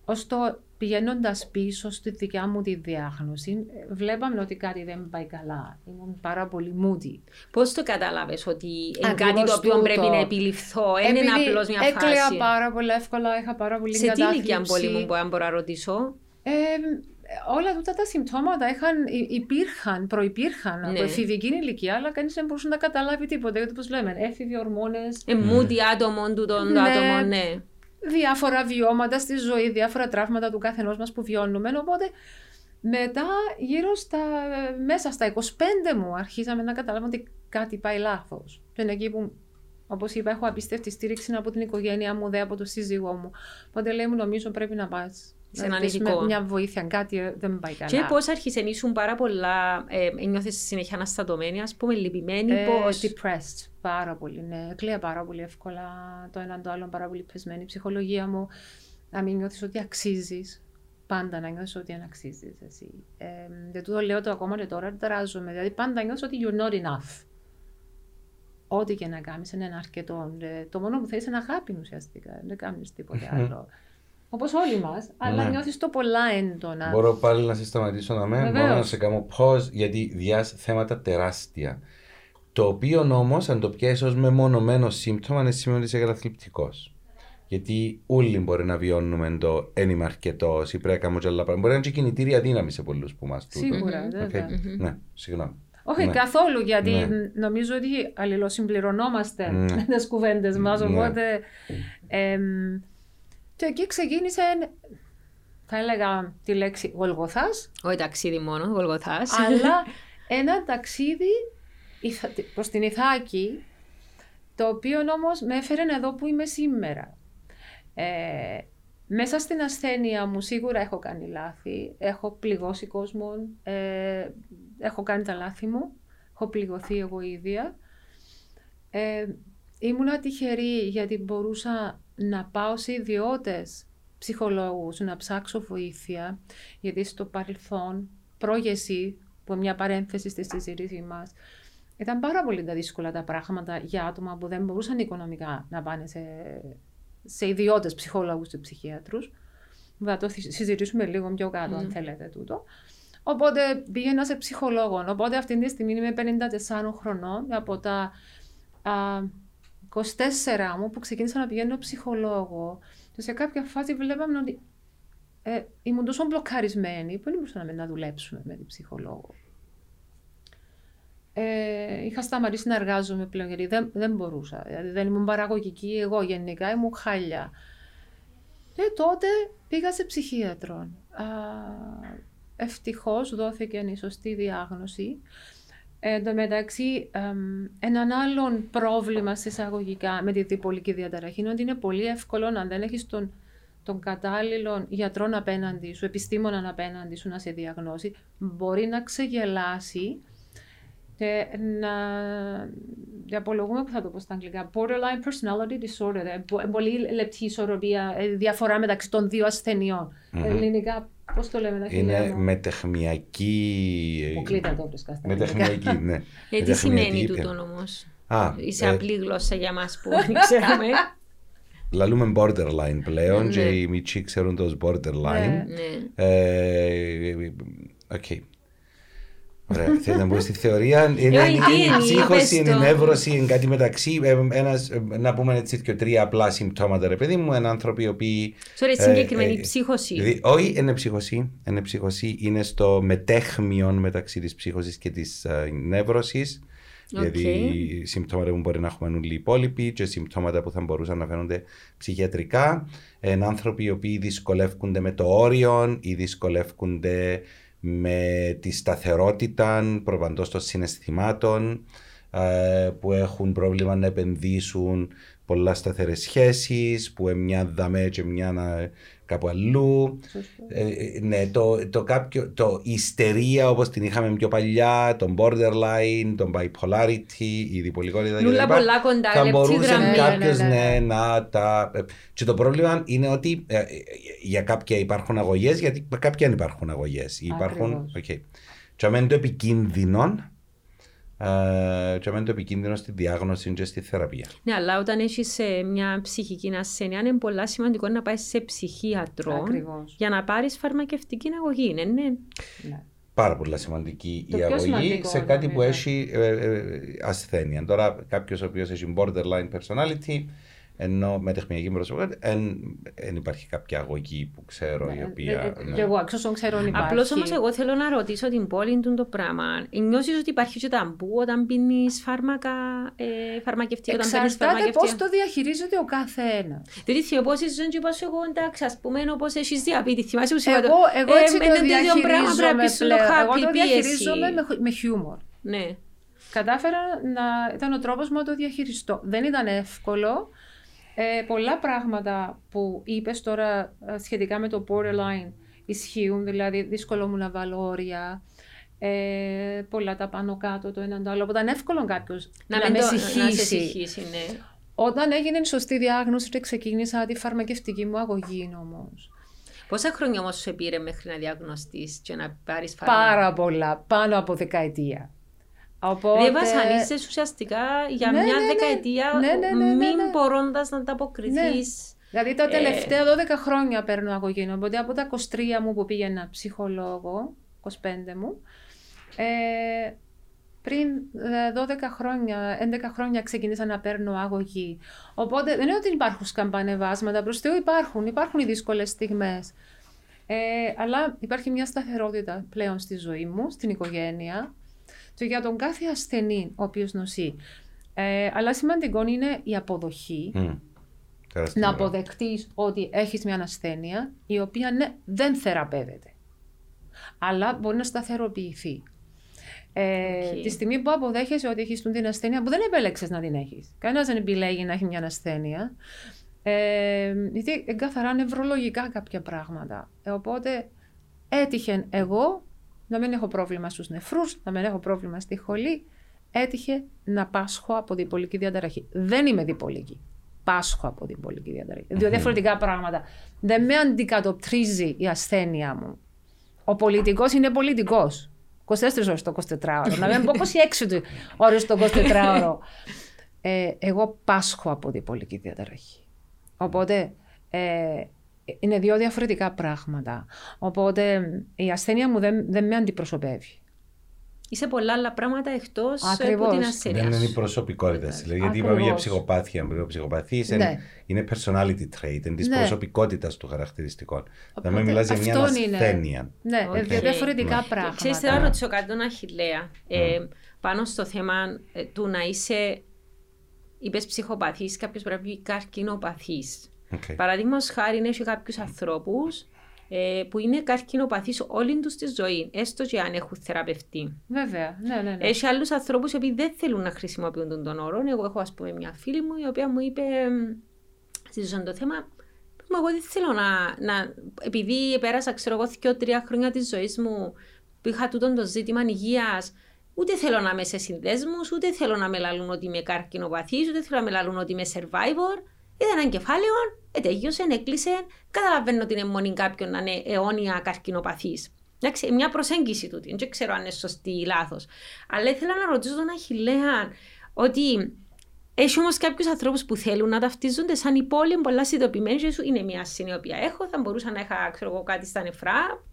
Ώστε πηγαίνοντας πίσω στη δικιά μου τη διάγνωση, βλέπαμε ότι κάτι δεν πάει καλά. Ήμουν πάρα πολύ moody. Πώς το κατάλαβε ότι είναι κάτι το οποίο πρέπει να επιληφθώ, δεν είναι απλώς μια φάση. Έκλαια πάρα πολύ εύκολα, είχα πάρα πολύ Σε τι ηλικία πολύ μου, αν μπορώ να ρωτήσω; Ε, όλα αυτά τα συμπτώματα είχαν, υπήρχαν, προπήρχαν ναι. από εφηβική ηλικία, αλλά κανείς δεν μπορούσε να καταλάβει τίποτα. Γιατί, όπως λέμε, έφηβοι ορμόνες. Ε, moody άτομο του τον ναι. άτομο, ναι διάφορα βιώματα στη ζωή, διάφορα τραύματα του καθενός μας που βιώνουμε. Οπότε μετά γύρω στα, μέσα στα 25 μου αρχίσαμε να καταλάβουμε ότι κάτι πάει λάθος. Και είναι εκεί που Όπως είπα, έχω απίστευτη στήριξη από την οικογένειά μου, δε από το σύζυγό μου. Οπότε λέει μου, νομίζω πρέπει να πας σε έναν ειδικό. Μια βοήθεια, κάτι ε, δεν πάει καλά. Και πώς άρχισε να ήσουν πάρα πολλά, ε, νιώθει συνέχεια αναστατωμένη, ας πούμε, λυπημένη, ε, πώς... Depressed, πάρα πολύ, ναι. Κλαία πάρα πολύ εύκολα το έναν το άλλο, πάρα πολύ πεσμένη. Η ψυχολογία μου, να μην νιώθεις ότι αξίζεις. Πάντα να νιώθεις ότι δεν αξίζεις εσύ. Ε, δεν το λέω το ακόμα και τώρα, τεράζομαι. Δηλαδή, πάντα νιώθω ότι you're not enough. Ό,τι και να κάνεις, είναι ένα αρκετό. Ε, το μόνο που θέλεις είναι αγάπη ουσιαστικά. Δεν κάνεις τίποτα άλλο. Όπως όλοι μας, αλλά ναι. νιώθεις το πολλά έντονα. Μπορώ πάλι να σε σταματήσω να με, μπορώ να σε κάνω πώ, γιατί διάσει θέματα τεράστια. Το οποίο όμως, αν το πιάσει ως μεμονωμένο σύμπτωμα, δεν σημαίνει ότι είσαι καταθλιπτικός. Γιατί όλοι μπορεί να βιώνουμε το «εν είμαι αρκετό» ή πρέπει να κάνουμε άλλα πράγματα. Μπορεί να είναι και κινητήρια δύναμη σε πολλούς που μας Σίγουρα, βέβαια. Okay. Ναι, συγγνώμη. Όχι, ναι. καθόλου, γιατί ναι. νομίζω ότι αλληλοσυμπληρωνόμαστε ναι. με τις κουβέντες μας. Ναι. Οπότε. Ε, και εκεί ξεκίνησε, θα έλεγα τη λέξη Γολγοθάς. Όχι ταξίδι μόνο, Γολγοθάς. Αλλά ένα ταξίδι προς την Ιθάκη, το οποίο όμως με έφερε εδώ που είμαι σήμερα. Ε, μέσα στην ασθένεια μου σίγουρα έχω κάνει λάθη, έχω πληγώσει κόσμο, ε, έχω κάνει τα λάθη μου, έχω πληγωθεί εγώ ίδια. Ε, ήμουν τυχερή γιατί μπορούσα να πάω σε ιδιώτες ψυχολόγους, να ψάξω βοήθεια, γιατί στο παρελθόν, πρόγεση, που μια παρένθεση στη συζήτησή μας, ήταν πάρα πολύ τα δύσκολα τα πράγματα για άτομα που δεν μπορούσαν οικονομικά να πάνε σε, σε ιδιώτες ψυχολόγους και ψυχίατρους. Θα το συζητήσουμε λίγο πιο κάτω, αν θέλετε τούτο. Οπότε πήγαινα σε ψυχολόγο. Οπότε αυτή τη στιγμή είμαι 54 χρονών. Από τα 24 μου που ξεκίνησα να πηγαίνω ψυχολόγο και σε κάποια φάση βλέπαμε ότι ε, ήμουν τόσο μπλοκαρισμένη που δεν μπορούσαμε να δουλέψουμε με την ψυχολόγο. Ε, είχα σταματήσει να εργάζομαι πλέον γιατί δεν, δεν μπορούσα. Δηλαδή δεν ήμουν παραγωγική εγώ γενικά, ήμουν χάλια. Και τότε πήγα σε ψυχίατρο. Ευτυχώς δόθηκε η σωστή διάγνωση. Εν τω μεταξύ, έναν άλλον πρόβλημα συσσαγωγικά με τη διπολική διαταραχή είναι ότι είναι πολύ εύκολο αν δεν έχεις τον, τον κατάλληλο γιατρό απέναντι σου, επιστήμονα απέναντι σου να σε διαγνώσει, μπορεί να ξεγελάσει και να διαπολογούμε που θα το πω στα αγγλικά. Borderline personality disorder. Ε, πολύ λεπτή ισορροπία, ε, διαφορά μεταξύ των δύο ασθενειών. Mm-hmm. Ελληνικά Πώ το λέμε, Είναι μετεχνιακή. Αποκλείται το βρίσκα Μετεχνιακή, ναι. Ε, τι σημαίνει τούτο όμω. Είσαι ε... απλή γλώσσα για μα που δεν ξέρουμε. Λαλούμε borderline πλέον και ναι. οι μητσοί ξέρουν το borderline. Ναι. Ε, οκ. Ωραία, θέλεις να μπω στη θεωρία; Είναι η ψύχωση, είναι η νεύρωση, είναι κάτι μεταξύ. Ε, ένας, ε, να πούμε έτσι και τρία απλά συμπτώματα, ρε παιδί μου. Ένα άνθρωπο οι οποίοι. Sorry, συγκεκριμένη ψύχωση. Όχι, είναι ψύχωση. Είναι ψύχωση. Είναι στο μετέχμιο μεταξύ της ψύχωσης και της νεύρωσης. Δηλαδή, συμπτώματα που μπορεί να έχουν όλοι οι υπόλοιποι και συμπτώματα που θα μπορούσαν να φαίνονται ψυχιατρικά. Είναι άνθρωποι οι οποίοι δυσκολεύονται με το όριο ή δυσκολεύονται με τη σταθερότητα προπαντός των συναισθημάτων ε, που έχουν πρόβλημα να επενδύσουν πολλά σταθερές σχέσεις που μια δαμέ και μια κάπου αλλού. Ε, ναι, το, το, κάποιο, το ιστερία όπως την είχαμε πιο παλιά, το borderline, το bipolarity, η διπολικότητα Λούλα πολλά κοντά, θα μπορούσε κάποιος ναι, ναι, ναι, να τα... Και το πρόβλημα είναι ότι ε, για κάποια υπάρχουν αγωγές, γιατί κάποια δεν υπάρχουν αγωγές. Υπάρχουν... Okay. και αμέν το επικίνδυνο ε, και αμέν το επικίνδυνο στη διάγνωση και στη θεραπεία. Ναι, αλλά όταν έχεις μια ψυχική ασθένεια, είναι πολύ σημαντικό να πάεις σε ψυχίατρο Ακριβώς. για να πάρεις φαρμακευτική αγωγή. Ναι, ναι. Ναι. Πάρα πολύ σημαντική Το η πιο αγωγή σημαντικό, σε κάτι που βέβαια. έχει ε, ε, ασθένεια. Τώρα, κάποιος ο οποίος έχει borderline personality, ενώ με τεχνική προσωπικότητα, δεν υπάρχει κάποια αγωγή που ξέρω η οποία. Ε, ε, ναι. Και εγώ, εξ όσων ξέρω, υπάρχει. Απλώς όμως, εγώ θέλω να ρωτήσω την πόλη του το πράγμα. Νιώθει ότι υπάρχει και ταμπού όταν πίνεις φάρμακα, ε, φαρμακευτικά, όταν παίρνεις Εξαρτάται πώς φαρμακευτικά. το διαχειρίζεται ο κάθε ένα. Δηλαδή, θυμόσαι ζωή και είπα σου εγώ, εντάξει, ας πούμε, όπως έχεις διαπίτη. Θυμάσαι που σου είπα Εγώ, το- εγώ ε, έτσι με το το ίδιο πράγμα πρέπει να διαχειρίζομαι πεις στο πλέον. Εγώ χάπι, το πίεση. διαχειρίζομαι με, με χιούμορ. Ναι. Κατάφερα να ήταν ο τρόπος μου να το διαχειριστώ. Δεν ήταν εύκολο. Ε, πολλά πράγματα που είπες τώρα ε, σχετικά με το borderline ισχύουν, δηλαδή δύσκολο μου να βάλω όρια, ε, πολλά τα πάνω κάτω το έναν το άλλο. Οπότε είναι εύκολο κάποιος να, μην με το- Να σε συγχύσει. συγχύσει, ναι. Όταν έγινε η σωστή διάγνωση και ξεκίνησα τη φαρμακευτική μου αγωγή όμω. Πόσα χρόνια όμως σου πήρε μέχρι να διαγνωστείς και να πάρεις φάρμακα. Πάρα πολλά, πάνω από δεκαετία. Οπότε... Δηλαδή βασανίζεσαι ουσιαστικά για Ναι, μια ναι, ναι. δεκαετία Ναι, ναι, ναι, ναι, μην ναι. μπορώντας να ανταποκριθείς. Δηλαδή τα Ε, τελευταία 12 χρόνια παίρνω αγωγή. Οπότε από τα 23 μου που πήγαινα ψυχολόγο, 25 μου, ε, πριν ε, 12 χρόνια, 11 χρόνια ξεκίνησα να παίρνω αγωγή. Οπότε δεν είναι ότι υπάρχουν σκαμπανεβάσματα, προς Θεού υπάρχουν, υπάρχουν οι δύσκολες στιγμές. Ε, αλλά υπάρχει μια σταθερότητα πλέον στη ζωή μου, στην οικογένεια και για τον κάθε ασθενή ο οποίος νοσεί. Ε, αλλά σημαντικό είναι η αποδοχή, Μμ. Τεράστιο να πράγμα. αποδεχτείς ότι έχεις μια ασθένεια η οποία ναι, δεν θεραπεύεται. Αλλά μπορεί να σταθεροποιηθεί. Ε, Οκ. Τη στιγμή που αποδέχεσαι ότι έχεις την ασθένεια που δεν επέλεξες να την έχεις. Κανένας δεν επιλέγει να έχει μια ασθένεια. Ε, γιατί είναι καθαρά νευρολογικά κάποια πράγματα. Ε, οπότε έτυχε εγώ να μην έχω πρόβλημα στους νεφρούς, να μην έχω πρόβλημα στη χολή. Έτυχε να πάσχω από διπολική διαταραχή. Δεν είμαι διπολική. Πάσχω από διπολική διαταραχή. Δύο διαφορετικά πράγματα. Δεν με αντικατοπτρίζει η ασθένεια μου. Ο πολιτικός είναι πολιτικός. 24 ώρες το 24ωρο. να μην πω 26 ώρες το 24ωρο. Ε, εγώ πάσχω από διπολική διαταραχή. Οπότε ε, είναι δύο διαφορετικά πράγματα. Οπότε η ασθένεια μου δεν, δεν με αντιπροσωπεύει. Είσαι πολλά άλλα πράγματα εκτός από Ακριβώς. την ασθένεια. Δεν είναι η σου. προσωπικότητα. Εντάξει. Δηλαδή, γιατί είπαμε για Ακριβώς. ψυχοπάθεια. Η ψυχοπαθή είναι, Ναι. είναι personality trait, είναι της Ναι. προσωπικότητας του χαρακτηριστικών. Θα με Οπότε μιλάς για μια αυτόν είναι. ασθένεια. Ναι, Οκ. δύο διαφορετικά Ναι. πράγματα. Ξέρεις, θέλω να ρωτήσω κάτι τον Αχιλλέα. Ε, πάνω στο θέμα ε, του να είσαι, είπες ψυχοπαθής, κάποιος πρέπει να πει καρκινοπαθής. Okay. Παραδείγμα χάρη είναι και κάποιους ανθρώπους ε, που είναι καρκινοπαθείς όλη τους τη ζωή, έστω και αν έχουν θεραπευτεί. Βέβαια, ναι, ναι. ναι. Έχει άλλους ανθρώπους οι οποίοι δεν θέλουν να χρησιμοποιούν τον, τον όρο. Εγώ έχω, ας πούμε, μια φίλη μου η οποία μου είπε, μ, συζητούσαν το θέμα, Μα εγώ δεν θέλω να, να. Επειδή πέρασα, ξέρω εγώ, δύο-τρία χρόνια της ζωής μου που είχα τούτο το ζήτημα υγείας, ούτε θέλω να είμαι σε συνδέσμους, ούτε θέλω να με λαλούν ότι είμαι καρκινοπαθής, ούτε θέλω να με λαλούν ότι είμαι survivor. Είδα έναν κεφάλαιο, ετέγιωσε, έκλεισε. Καταλαβαίνω ότι είναι μόνη κάποιον να είναι αιώνια καρκινοπαθής. Εντάξει, μια προσέγγιση τούτη. Δεν ξέρω αν είναι σωστή ή λάθος. Αλλά ήθελα να ρωτήσω τον Αχηλέα ότι έχει όμως κάποιους ανθρώπους που θέλουν να ταυτίζονται σαν η πόλη πολλά συνειδητοποιημένη. και σου είναι μια ασθένεια η οποία έχω, θα μπορούσα να είχα ξέρω εγώ, κάτι στα νεφρά.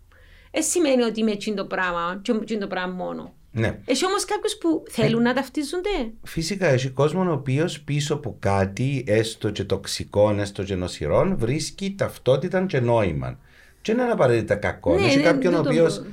Ε, σημαίνει ότι είμαι εκείνο το πράγμα, και εκείνο το πράγμα μόνο. Ναι. Έχει όμως κάποιους που θέλουν να ταυτίζονται; Φυσικά έχει κόσμο ο οποίος πίσω από κάτι, έστω και τοξικό, έστω και νοσηρών, βρίσκει ταυτότητα και νόημα. Και δεν είναι απαραίτητα κακό. Ναι, έχει δεν- κάποιον ο δεν το οποίος πω.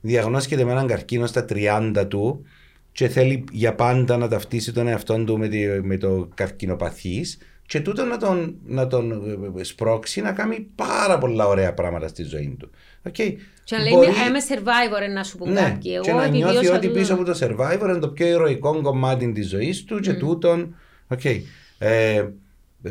διαγνώσκεται με έναν καρκίνο στα 30 του και θέλει για πάντα να ταυτίσει τον εαυτό του με, τη- με το καρκινοπαθής και τούτο να τον, να τον ε, σπρώξει να κάνει πάρα πολλά ωραία πράγματα στη ζωή του. Okay. Και να λέει είμαι survivor, να σου πούν Ναι, κάποιοι. και Εγώ να νιώθει επιβίωσα ότι τούτο. πίσω από το survivor είναι το πιο ηρωικό κομμάτι της ζωής του και τούτον. Οκ. Ε,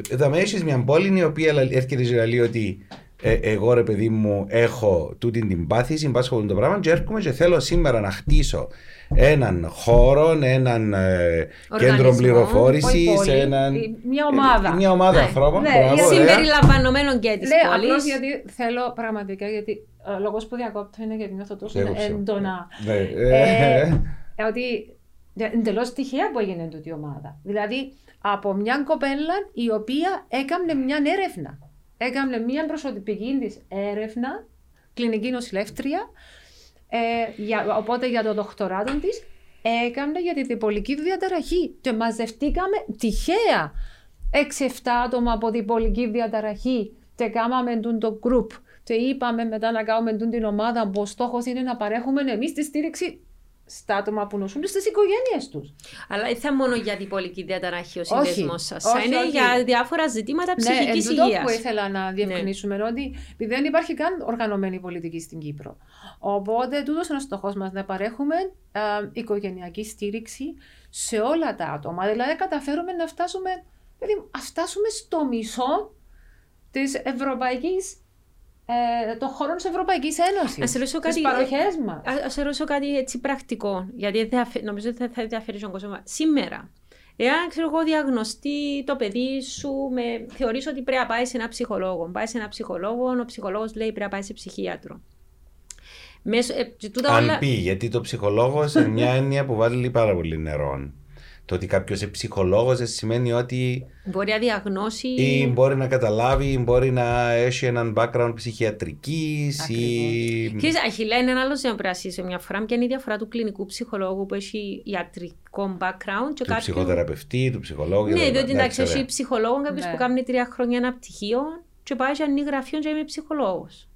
εδώ με έχεις μια Πόλυ η οποία λα- έρχεται και λέει ότι ε, εγώ ρε παιδί μου έχω τούτη την πάθηση, πάσχω το πράγμα και έρχομαι και θέλω σήμερα να χτίσω έναν χώρο, έναν ε, κέντρο πληροφόρησης, έναν. Μια ομάδα. Μια ομάδα ναι. ανθρώπων. Ναι, συμπεριλαμβανομένων και της ναι, Πόλυς. γιατί θέλω πραγματικά, γιατί ο λόγος που διακόπτω είναι γιατί νιώθω τόσο έντονα. Ναι. Ε, ε, ότι εντελώς τυχαία που έγινε τούτη η ομάδα. Δηλαδή από μια κοπέλα η οποία έκανε μια έρευνα. Έκανε μια προσωπική της έρευνα, κλινική νοσηλεύτρια, ε, για, οπότε για το δοκτοράτο της έκανε για τη διπολική διαταραχή. Και μαζευτήκαμε τυχαία 6-7 άτομα από διπολική διαταραχή και κάναμε το group. Και είπαμε μετά να κάνουμε την ομάδα που ο στόχος είναι να παρέχουμε εμείς τη στήριξη στα άτομα που νοσούν στις οικογένειες τους. Αλλά δεν θα μόνο για την πολική διαταραχή ο συνδεσμό σας. Είναι για διάφορα ζητήματα ψυχικής ναι, υγείας. Αυτό που ήθελα να ναι. διευκρινίσουμε ναι. ότι δεν υπάρχει καν οργανωμένη πολιτική στην Κύπρο. Οπότε, τούτος είναι ο στόχος μας να παρέχουμε α, οικογενειακή στήριξη σε όλα τα άτομα. Δηλαδή, καταφέρουμε να φτάσουμε, δηλαδή, φτάσουμε στο μισό της ευρωπαϊκής ε, των χώρων της Ευρωπαϊκής Ένωσης. Α σε ρωτήσω κάτι. Α σε ρωτήσω κάτι έτσι πρακτικό, γιατί νομίζω ότι θα, θα ενδιαφέρει τον κόσμο. Σήμερα, εάν ξέρω εγώ διαγνωστεί το παιδί σου, με, θεωρείς ότι πρέπει να πάει σε ένα ψυχολόγο. Πάει σε ένα ψυχολόγο, ο ψυχολόγος λέει πρέπει να πάει σε ψυχίατρο. Μέσω, ε, Αν όλα... πει, γιατί το ψυχολόγος είναι μια έννοια που βάλει πάρα πολύ νερό. Το ότι κάποιος είναι ψυχολόγος δεν σημαίνει ότι. Μπορεί να διαγνώσει. ή μπορεί να καταλάβει, ή μπορεί να έχει έναν background ψυχιατρικής. Ή... Κύριε Αχιλά, είναι ένα άλλο ζήτημα που σε μια φορά. Ποια είναι η διαφορά του κλινικού ψυχολόγου που έχει ιατρικό background. Και του κάποιου... ψυχοθεραπευτή, του ψυχολόγου. Ναι, διότι εντάξει, έχει ψυχολόγο κάποιος ναι. που κάνει τρία χρόνια ένα πτυχίο και πάει σε ανοίγει γραφείο και είμαι ψυχολόγος.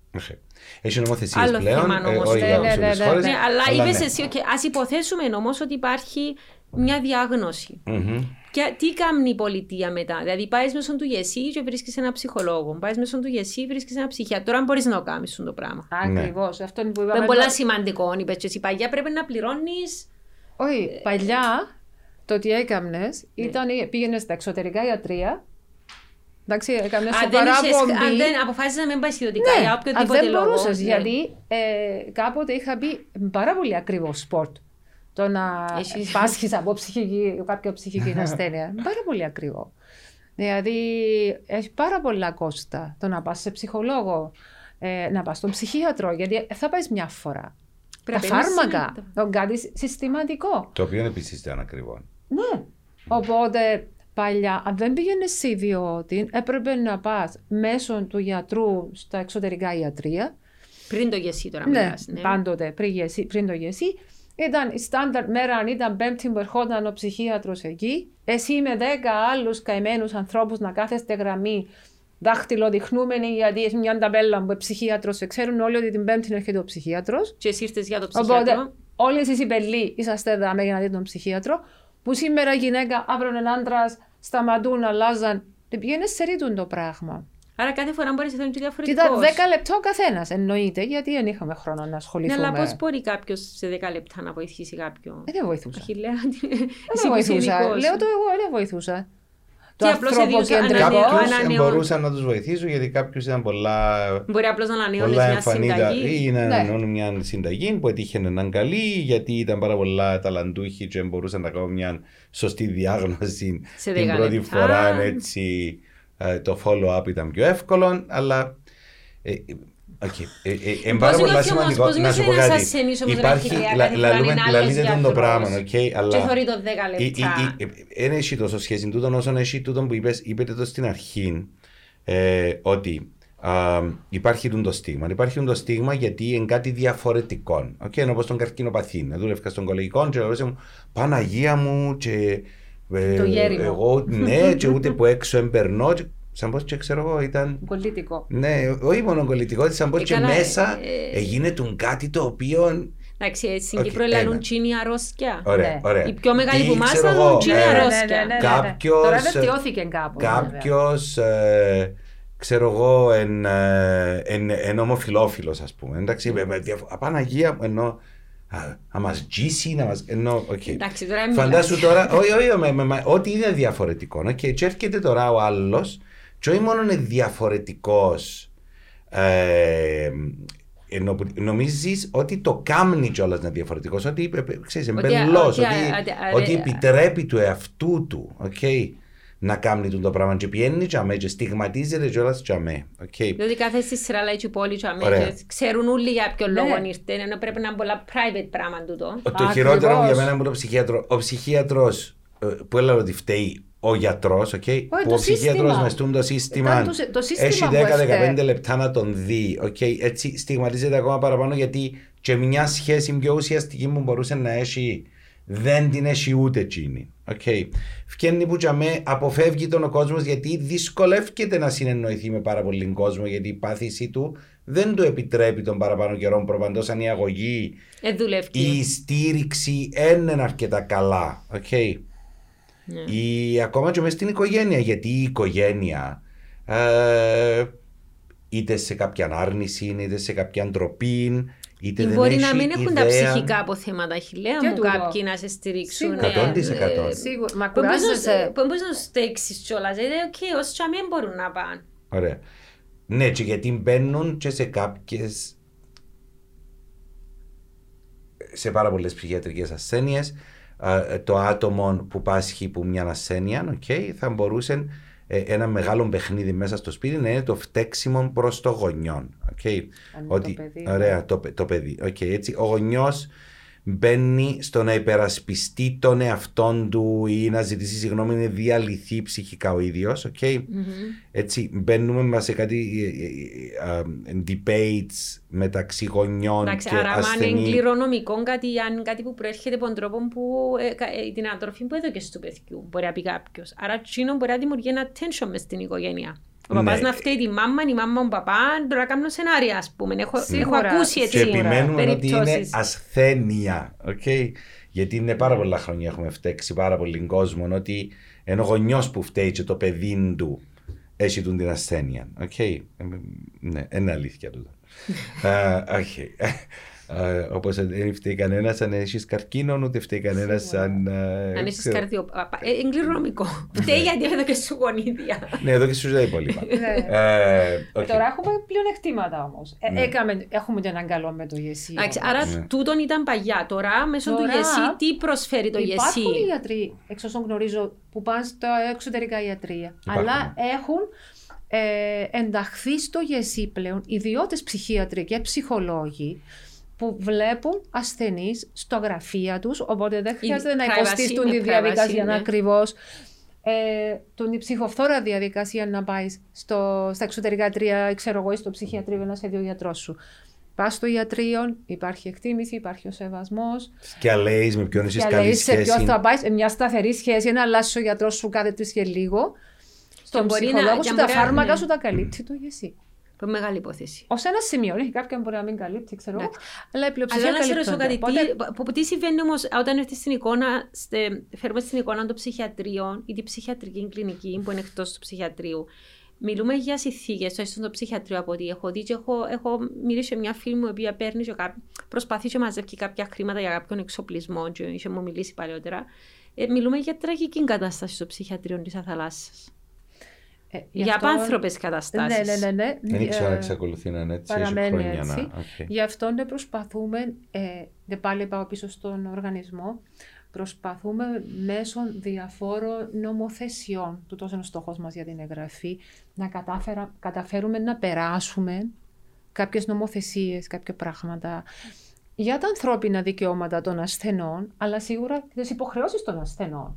Έχει νομοθεσίες πλέον. Θέμα, όμως, ε, ναι, ναι, ναι, ναι, αλλά είπες εσύ, okay, ας υποθέσουμε όμως ότι υπάρχει μια διάγνωση. Mm-hmm. Και τι κάνει η πολιτεία μετά; Δηλαδή, πάεις μέσω του ΓΕΣΥ και βρίσκεις ένα ψυχολόγο. Πάεις μέσω του ΓΕΣΥ βρίσκεις ένα ψυχιατρό. Τώρα μπορείς να το κάνεις το πράγμα. Ακριβώς. Ναι. Αυτό είναι που είπαμε. Είναι πολύ σημαντικό. Είπες εσύ, παλιά πρέπει να πληρώνει. Όχι, παλιά το τι έκανε ναι. ήταν πήγαινες στα εξωτερικά ιατρία. Εντάξει, έκανε σου παράπομπη. Αν δεν αποφάσισες να μην πάει ιδιωτικά ναι, για οποιοδήποτε λόγο. Δεν μπορούσες, ναι. γιατί ε, κάποτε είχα πει πάρα πολύ ακριβό sport το να πάσχεις από ψυχική, κάποια ψυχική ασθένεια. πάρα πολύ ακριβό. Δηλαδή, έχει πάρα πολλά κόστα το να πας σε ψυχολόγο, ε, να πας στον ψυχίατρο, γιατί θα πάει μια φορά. Πρέπει Τα φάρμακα, το κάτι συστηματικό. Το οποίο επίσης ήταν ακριβό. Ναι. Οπότε παλιά, αν δεν πήγαινες σε ιδιώτη, έπρεπε να πας μέσω του γιατρού στα εξωτερικά ιατρεία. Πριν το γεσί τώρα ναι, μιλάς, ναι. πάντοτε πριν, πριν το γεσί. Ήταν η στάνταρ μέρα, αν ήταν πέμπτη που ερχόταν ο ψυχίατρος εκεί. Εσύ με δέκα άλλους καημένους ανθρώπους να κάθεστε γραμμή, δάχτυλο γιατί έχει μια ταμπέλα που ψυχίατρος. Ξέρουν όλοι ότι την πέμπτη έρχεται ο ψυχίατρος. Και εσύ ήρθες για το ψυχίατρο. Οπότε, όλοι εσείς οι πελοί είσαστε εδώ για να δείτε τον ψυχίατρο. Που σήμερα γυναίκα, αύριο ένα άντρας, σταματούν, αλλάζαν. Δεν πηγαίνεις σε ρίτουν το πράγμα. Άρα κάθε φορά μπορείς να θέλει διαφορετικός. Κοίτα, 10 λεπτά ο καθένας εννοείται, γιατί δεν είχαμε χρόνο να ασχοληθούμε. Ναι, αλλά πώς μπορεί κάποιος σε 10 λεπτά να βοηθήσει κάποιον; Ε, δεν βοηθούσα. Αχιλέα, δεν βοηθούσα. Λέω το εγώ, δεν βοηθούσα. Το ανθρωποκεντρικό. Κάποιους μπορούσαν να τους βοηθήσουν γιατί κάποιος ήταν πολλά. Μπορεί απλώς να ανανεώνεις μια συνταγή. Ή να ναι. ανανεώνει μια συνταγή που έτυχε έναν καλή γιατί ήταν πάρα πολλά ταλαντούχοι και μπορούσαν να κάνουν μια σωστή διάγνωση την πρώτη φορά έτσι ε, το follow-up ήταν πιο εύκολο, αλλά ε, Okay. Ε, ε, πάρα πολύ σημαντικό να σου πω κάτι. Υπάρχει, λαλείτε το πράγμα, okay, αλλά... Και θωρεί το 10 λεπτά. Δεν έχει τόσο σχέση τούτον όσον έχει τούτον που είπες, είπετε το στην αρχή, ε, ότι α, υπάρχει το στίγμα. Υπάρχει το στίγμα γιατί είναι κάτι διαφορετικό. Okay, ενώ όπως τον καρκινοπαθή. Να δούλευκα στον κολεγικό και λέω Παναγία μου και ε, το γέριμο. Εγώ, ναι, και ούτε που έξω εμπερνώ. Σαν πως και ξέρω εγώ ήταν... Κολλητικό. Ναι, όχι μόνο κολλητικό, σαν πως και μέσα ε, έγινε κάτι το οποίο... Εντάξει, στην Κύπρο λαλούν τσίνη αρρώσκια. Ωραία, ωραία. Η πιο μεγάλη που μας λαλούν τσίνη αρρώσκια. Κάποιος... Τώρα βελτιώθηκε κάπου. Κάποιος, ξέρω εγώ, εν ομοφιλόφιλος ας πούμε. Εντάξει, Απαναγία μου, ενώ να μας τζίσει, να μα. Ενώ, okay. Εντάξει, τώρα Φαντάσου τώρα, όχι, όχι, ό,τι είναι διαφορετικό. Okay. Και έρχεται τώρα ο άλλος, και όχι μόνο είναι διαφορετικός ε, ενώ που νομίζεις ότι το κάμνει κιόλας να είναι διαφορετικός, ότι ε, ε, ξέρεις, Ότι, εμπελός, ότι, ότι, ότι, ότι ότι- επιτρέπει του εαυτού του okay, να κάνει το πράγμα και πιένει τζαμέ και στιγματίζεται κιόλας τζαμέ. Okay. Διότι κάθε στη σειρά λέει και πόλη και Ωραία. αμέσως ξέρουν όλοι για ποιο Ναι. λόγο ήρθε, ενώ πρέπει να είναι πολλά private πράγμα τούτο. Το Ακριβώς. χειρότερο για μένα είναι το ψυχίατρο. Ο ψυχίατρο που έλεγα ότι φταίει ο γιατρός, okay, που το ο ψυχίατρο σύστημα. μες στούν το σύστημα, Ήταν το σύ- το σύστημα έχει που έφταιγε. 10-15 λεπτά να τον δει. Okay, έτσι στιγματίζεται ακόμα παραπάνω γιατί και μια σχέση πιο ουσιαστική που μπορούσε να έχει δεν την έχει ούτε εκείνη. Okay. Φκένει που για με αποφεύγει τον ο κόσμος γιατί δυσκολεύεται να συνεννοηθεί με πάρα πολύ κόσμο γιατί η πάθηση του δεν του επιτρέπει τον παραπάνω καιρό προπαντός αν η αγωγή Ε, δουλεύει. η στήριξη δεν είναι αρκετά καλά. Okay. Ναι. Η, ακόμα και μέσα στην οικογένεια, γιατί η οικογένεια ε, είτε σε κάποια άρνηση, είτε σε κάποια ντροπή, είτε Ή δεν μπορεί έχει να μην έχουν τα ιδέα. ψυχικά αποθέματα, χιλέα Και μου, τούτο. κάποιοι να σε στηρίξουν. Σίγουρα. ε, 100%. ε, Σίγουρα. Μα Που μπορείς να- κουράζεσαι. που μπορείς να τους στέξεις κιόλας. Δηλαδή, οκ, ως τσαμί μπορούν να πάνε. Ωραία. Ναι, και γιατί μπαίνουν και σε κάποιες σε πάρα πολλές ψυχιατρικές ασθένειες ε, το άτομο που πάσχει που μια ασθένεια okay, θα μπορούσε ε, ένα μεγάλο παιχνίδι μέσα στο σπίτι να είναι το φταίξιμο προς το γονιό. Okay. Αν είναι το παιδί, ναι. ωραία, το, παι- το παιδί. Okay, έτσι, ο γονιός μπαίνει στο να υπερασπιστεί τον εαυτόν του ή να ζητήσει συγγνώμη, είναι διαλυθεί ψυχικά ο ίδιος. Okay. Έτσι, μπαίνουμε μας σε κάτι ε, ε, ε, debates μεταξύ γονιών Εντάξει, και άρα, αν είναι ασθενή. κληρονομικό κάτι, αν κάτι που προέρχεται από τον τρόπο που ε, κα- ε, την ανατροφή που έδωκε του παιδιού, μπορεί να πει κάποιος. Άρα, τσίνο μπορεί να δημιουργεί ένα tension μες στην οικογένεια. Ο Ναι. παπάς να φταίει τη μάμα, η μάμα τον παπάς, τώρα να κάνω σενάρια, ας πούμε. Έχω, έχω Σίγουρα. ακούσει Και έτσι επιμένουμε ότι είναι περιπτώσεις. ασθένεια. Okay? Γιατί είναι πάρα πολλά χρόνια έχουμε φταίξει πάρα πολύ κόσμο ότι είναι ο γονιός που φταίει και το παιδί του έχει τούν την ασθένεια. Okay? Ε, Ναι, είναι αλήθεια τούτο. Α, okay. Α, Όπως δεν φταίει κανένας αν έχεις καρκίνο, ούτε φταίει κανένας αν... ε, Αν είσαι ξέρω. καρδιο... πα- ε, Είναι κληρονομικό. Φταίει γιατί έδωκε σου γονίδια. Ναι, εδώ και σου τα υπόλοιπα. Ναι. Ε, οκ. Τώρα έχουμε πλεονεκτήματα όμως. Ναι. έχουμε και έναν καλό με το ΓΕΣΥ. Εντάξει, όμως. άρα Ναι. τούτον ήταν παλιά. Τώρα, μέσω του Τώρα, ΓΕΣΥ, τι προσφέρει το ΓΕΣΥ. Υπάρχουν γιατροί, εξ όσων γνωρίζω, που πάνε στα εξωτερικά ιατρεία. Υπάρχουν. Αλλά έχουν ε, ενταχθεί στο γεσί πλέον ιδιώτες ψυχίατροι και ψυχολόγοι που βλέπουν ασθενείς στο γραφεία τους, οπότε δεν χρειάζεται να privacy, υποστήσουν με τη privacy, διαδικασία ναι. ακριβώς. Ε, τον η ψυχοφθόρα διαδικασία να πάει στο, στα εξωτερικά ιατρία, ξέρω εγώ, ή στο ψυχιατρίο να σε δει ο γιατρός σου. Πας στο ιατρείο, υπάρχει εκτίμηση, υπάρχει ο σεβασμός. Και αλέεις με ποιον έχεις Και καλή λέει σε ποιο σχέση. θα πάεις, σε μια σταθερή σχέση, να αλλάξει ο γιατρός σου κάθε τρεις και λίγο. Στον μπορεί να- ψυχολόγο και σου μπορεί τα να- φάρμακα ναι. σου τα καλύπτει το γεσί. Που μεγάλη υπόθεση. Ω ένα σημείο, έχει κάποιον μπορεί να μην καλύπτει, ξέρω εγώ, Εντάξει. αλλά η πλειοψηφία Αλλά να σε ρωτήσω καλύπτονται. κάτι, Οπότε, τι, που- τι συμβαίνει όμως όταν έρθει στην εικόνα, στε, φέρουμε στην εικόνα των ψυχιατρίων ή τη ψυχιατρική κλινική που είναι εκτός του ψυχιατρίου. Μιλούμε για συνθήκες, το στο ψυχιατρίο από ό,τι έχω δει και έχω, έχω μιλήσει με μια φίλη μου η οποία παίρνει και κά- προσπαθεί και μαζεύει κάποια χρήματα για κάποιον εξοπλισμό και είχε μου μιλήσει παλιότερα. Ε, μιλούμε για τραγική κατάσταση στο ψυχιατρείο της Αθαλάσσας. Ε, γι' Για αυτό- απάνθρωπες καταστάσεις. Ναι, ναι, ναι. ναι. Δεν ήξερα αν Ε, εξακολουθεί να είναι έτσι. έχει παραμένει χρόνια έτσι. να- οκ. Γι' αυτό ναι, προσπαθούμε, ε, δεν πάλι πάω πίσω στον οργανισμό, προσπαθούμε μέσω διαφόρων νομοθεσιών, του τόσο είναι ο στόχος μας για την εγγραφή, να κατάφερα, καταφέρουμε να περάσουμε κάποιες νομοθεσίες, κάποια πράγματα για τα ανθρώπινα δικαιώματα των ασθενών, αλλά σίγουρα και τις υποχρεώσεις των ασθενών.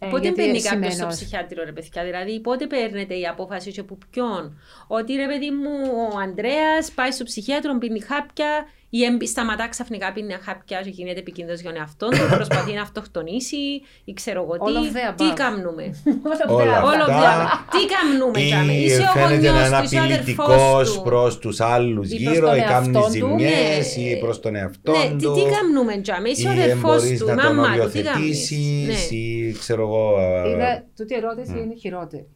Ε, Πότε γιατί μπαίνει κάποιος στο σημαίνω- ψυχιάτριο, ρε παιδιά, δηλαδή πότε παίρνετε η απόφαση και από ποιον; Ότι ρε παιδί μου, ο Ανδρέας πάει στο ψυχίατρο, πίνει χάπια, ή εμπ- σταματά ξαφνικά πίνει χάπια και γίνεται επικίνδυνος για τον εαυτόν του, προσπαθεί να αυτοκτονήσει, ή ξέρω εγώ All of τι. the Τι above. κάνουμε. Όλα Όλο αυτά. Τι κάνουμε, τζάμε. Ή Είσαι ο φαίνεται να γονιός είναι του, είσαι ο αδερφός απειλητικός του. προς τους άλλους Ή προς γύρω, τον ή κάνει εαυτόν του. ζημιές, Ναι. ή προς τον εαυτό Ναι, τι, του. τι κάνουμε, τζάμε. Είσαι ο Ή αδερφός μπορείς του, να η τον μάμα του, τι κάνεις. οριοθετήσεις, Ναι. ή ξέρω εγώ... ε, Είναι, τούτη η ερώτηση είναι χειρότερη.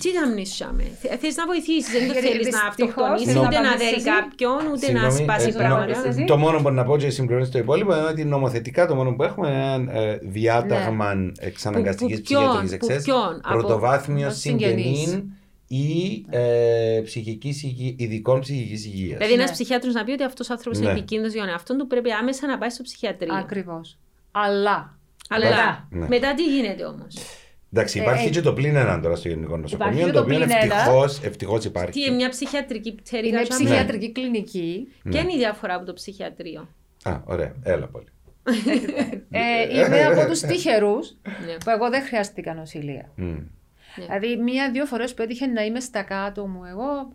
Τι κάνεις, τζάμε. Θε- Θες να βοηθήσεις, δεν το Γιατί θέλεις να δυστυχώς, αυτοκτονήσεις, να ούτε να απαντήσεις δέρει εσύ. κάποιον, ούτε να Συγγνώμη, σπάσει ε, πράγματα. νο- εσύ. Το μόνο που να πω και συμπληρώνεις το υπόλοιπο είναι ότι νομοθετικά το μόνο που έχουμε είναι ένα ε, διάταγμα εξαναγκαστικής Που- που ποιον, ψυχιατρικής που εξέταση. ποιον, από- Πρωτοβάθμιο από συγγενείς. συγγενή ή ε, ψυχικής υγεία, ειδικών ψυχικής υγείας. Δηλαδή, ένας Ναι. ψυχιάτρος να πει ότι αυτός ο άνθρωπος Ναι. είναι επικίνδυνος για τον εαυτό του, πρέπει άμεσα να πάει στο ψυχιατρίο. Ακριβώς. Αλλά. Αλλά Μετά. Ναι. μετά τι γίνεται όμως; Εντάξει, υπάρχει Ε, ε, και το πλήν έναν τώρα στο Γενικό Νοσοκομείο, και το το οποίο πλην ένα. ευτυχώς, ευτυχώς υπάρχει. Τι είναι μια ψυχιατρική πτέρυγα. Είναι σαν- ψυχιατρική κλινική. Ναι. Ποια είναι η διαφορά από το ψυχιατρίο; Α, ωραία, έλα πολύ. Ε, είμαι από τους τυχερούς Ναι. που εγώ δεν χρειάστηκα νοσηλεία. Μμ. Δηλαδή, μία-δύο φορές που έτυχε να είμαι στα κάτω μου, εγώ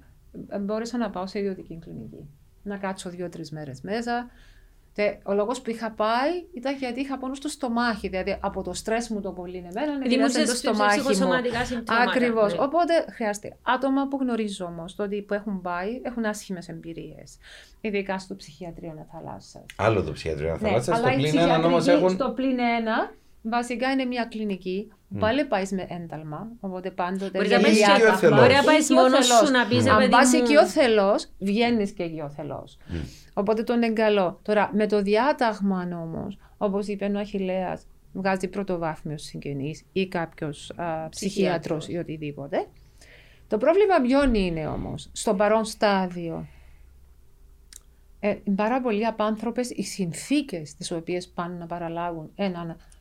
ε, μπόρεσα να πάω σε ιδιωτική κλινική. Να κάτσω δύο-τρεις μέρες μέσα. Και ο λόγος που είχα πάει ήταν γιατί είχα πόνο στο στομάχι. Δηλαδή, από το στρες μου το πολύ είναι εμένα, επηρέασε Δημιούργησες το στομάχι μου. ψυχοσωματικά συμπτώματα. Ακριβώς. Ναι. Οπότε χρειάζεται. Άτομα που γνωρίζω όμως, το ότι που έχουν πάει, έχουν άσχημες εμπειρίες. Ειδικά στο ψυχιατρίο θαλάσσας. Άλλο το ψυχιατρίο να θαλάσσας, Ναι, αλλά στο η πλήν έναν όμως ψυχιατρική έχουν... στο πλήν ένα βασικά είναι μια κλινική που πάλι πάεις με ένταλμα, οπότε πάντοτε Μπορείς να βγαίνει πας και ο διάταγμα. θελός. Μπορεί να πάει μόνος Οικειοθελώς. σου να πεις, ρε Αν παιδί πας μου. οικειοθελώς, βγαίνεις και οικειοθελώς. Οπότε τον είναι καλό. Τώρα, με το διάταγμα όμως, όπως είπε ο Αχιλέας, βγάζει πρωτοβάθμιος συγγενής ή κάποιος α, ψυχίατρος ή οτιδήποτε. Το πρόβλημα ποιον είναι όμως, στο παρόν στάδιο. Ε, είναι πάρα πολλοί απάνθρωπες οι συνθήκες τις οποίες πάνε να παραλάβουν έναν, ας- α, α,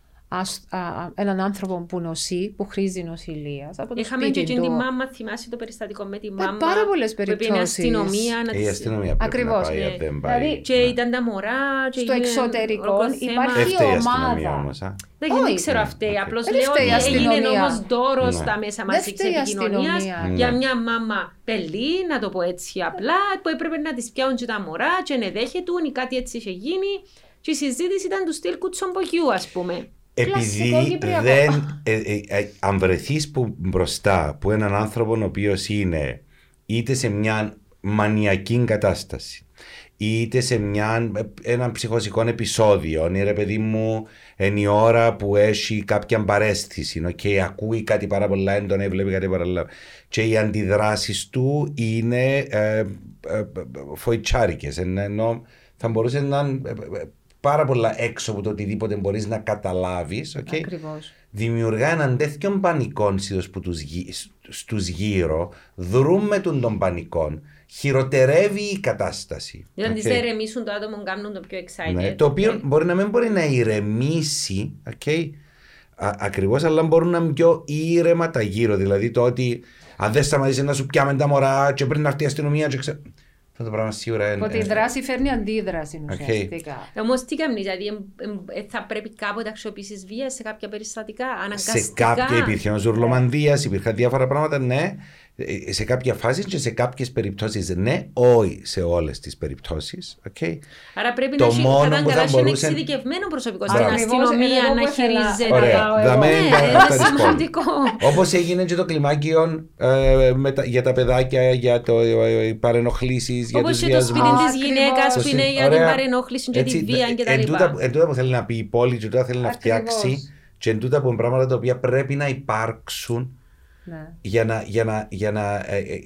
έναν άνθρωπο που νοσεί, που χρήζει νοσηλείας. Από το Είχαμε σπίτι και εκείνη τη του. μάμα, θυμάσαι το περιστατικό με τη Ε, μάμα. πάρα πολλές Που πήγαινε περιπτώσεις. αστυνομία να Η της- αστυνομία πρέπει Ακριβώς, να πάει, ναι. αν δεν πάει. Δηλαδή, Και Ναι. ήταν τα μωρά. Και Στο έγινε εξωτερικό ολόκληρο θέμα. υπάρχει Δεν φταίει η αστυνομία ομάδα. όμως, α. Δεν, Όχι. δεν ξέρω αυτή. Ναι, Απλώς Δεν λέω φταίει ότι η έγινε αστυνομία. όμω δώρος Ναι. στα μέσα Δεν μαζικής φταίει η επικοινωνίας αστυνομία. για Ναι. μια μάμα πελή, να το πω έτσι απλά, που έπρεπε να της πιάουν και τα μωρά, και να δέχεται ή κάτι έτσι είχε γίνει. Και η συζήτηση ήταν του στυλ κουτσομπογιού, ας πούμε. Κλασικό Επειδή κυπριακό. δεν. Ε, ε, ε, αν βρεθείς που μπροστά από έναν άνθρωπο ο οποίος είναι είτε σε μια μανιακή κατάσταση, είτε σε μια, ένα ψυχοσικό επεισόδιο, είναι ρε παιδί μου, είναι η ώρα που έχει κάποια παρέστηση, και ακούει κάτι πάρα πολλά έντονα ή βλέπει κάτι πάρα πολλά. Και οι αντιδράσεις του είναι ε, ε, ε, φοητσάρικες, εν- ενώ θα μπορούσε να είναι ε, ε, πάρα πολλά έξω από το οτιδήποτε μπορείς να καταλάβεις. Okay? Ακριβώς. Δημιουργά έναν τέτοιο πανικό συνήθως που τους, γυ- στους γύρω, δρούν με τον των πανικών, χειροτερεύει η κατάσταση. Για να Okay? τις ερεμήσουν το άτομο, κάνουν το πιο excited. Ναι, το οποίο μπορεί να μην μπορεί να ηρεμήσει, okay, α- ακριβώς, αλλά μπορούν να είναι πιο ήρεμα τα γύρω. Δηλαδή το ότι αν δεν σταματήσεις να σου πιάμε τα μωρά και πριν να έρθει η αστυνομία και ξε... Αυτό το πράγμα σίγουρα είναι... Ότι η δράση φέρνει αντίδραση Οκ. ουσιαστικά. Όμως τι κάνεις, δηλαδή εμ, εμ, ε, θα πρέπει κάποτε να αξιοποιήσεις βία σε κάποια περιστατικά, αναγκαστικά; σε κάποια υπήρχε ένα ζουρλομανδίας, υπήρχαν διάφορα πράγματα, ναι. Ε, Σε κάποια φάση και σε κάποιες περιπτώσεις, ναι, όχι σε όλες τις περιπτώσεις. Okay. Άρα πρέπει Το να έχει μόνο θα ήταν που καλά θα να έχει ένα μπορούσε- εξειδικευμένο προσωπικό στην Μπράβο. αστυνομία Ακριβώς, να εγώ που ήθελα- χειρίζεται. Ωραία, πάω εγώ. δαμέ Ναι, τα- είναι τα ρισκόν. σημαντικό. Όπως έγινε και το κλιμάκιο ε, με τα- για τα παιδάκια, για το ε, παρενοχλήσεις, για Όπως τους και το βιασμού. σπίτι της Ακριβώς. γυναίκας που Σωστή. είναι για την Ωραία. παρενόχληση και τη βία εν κτλ. τούτα- Εν τούτα που θέλει να πει η πόλη, και τούτα θέλει να Ακριβώς. φτιάξει, και εν τούτα που είναι πράγματα τα οποία πρέπει να υπάρξουν Ναι. για να, για να, για να, ε, ε,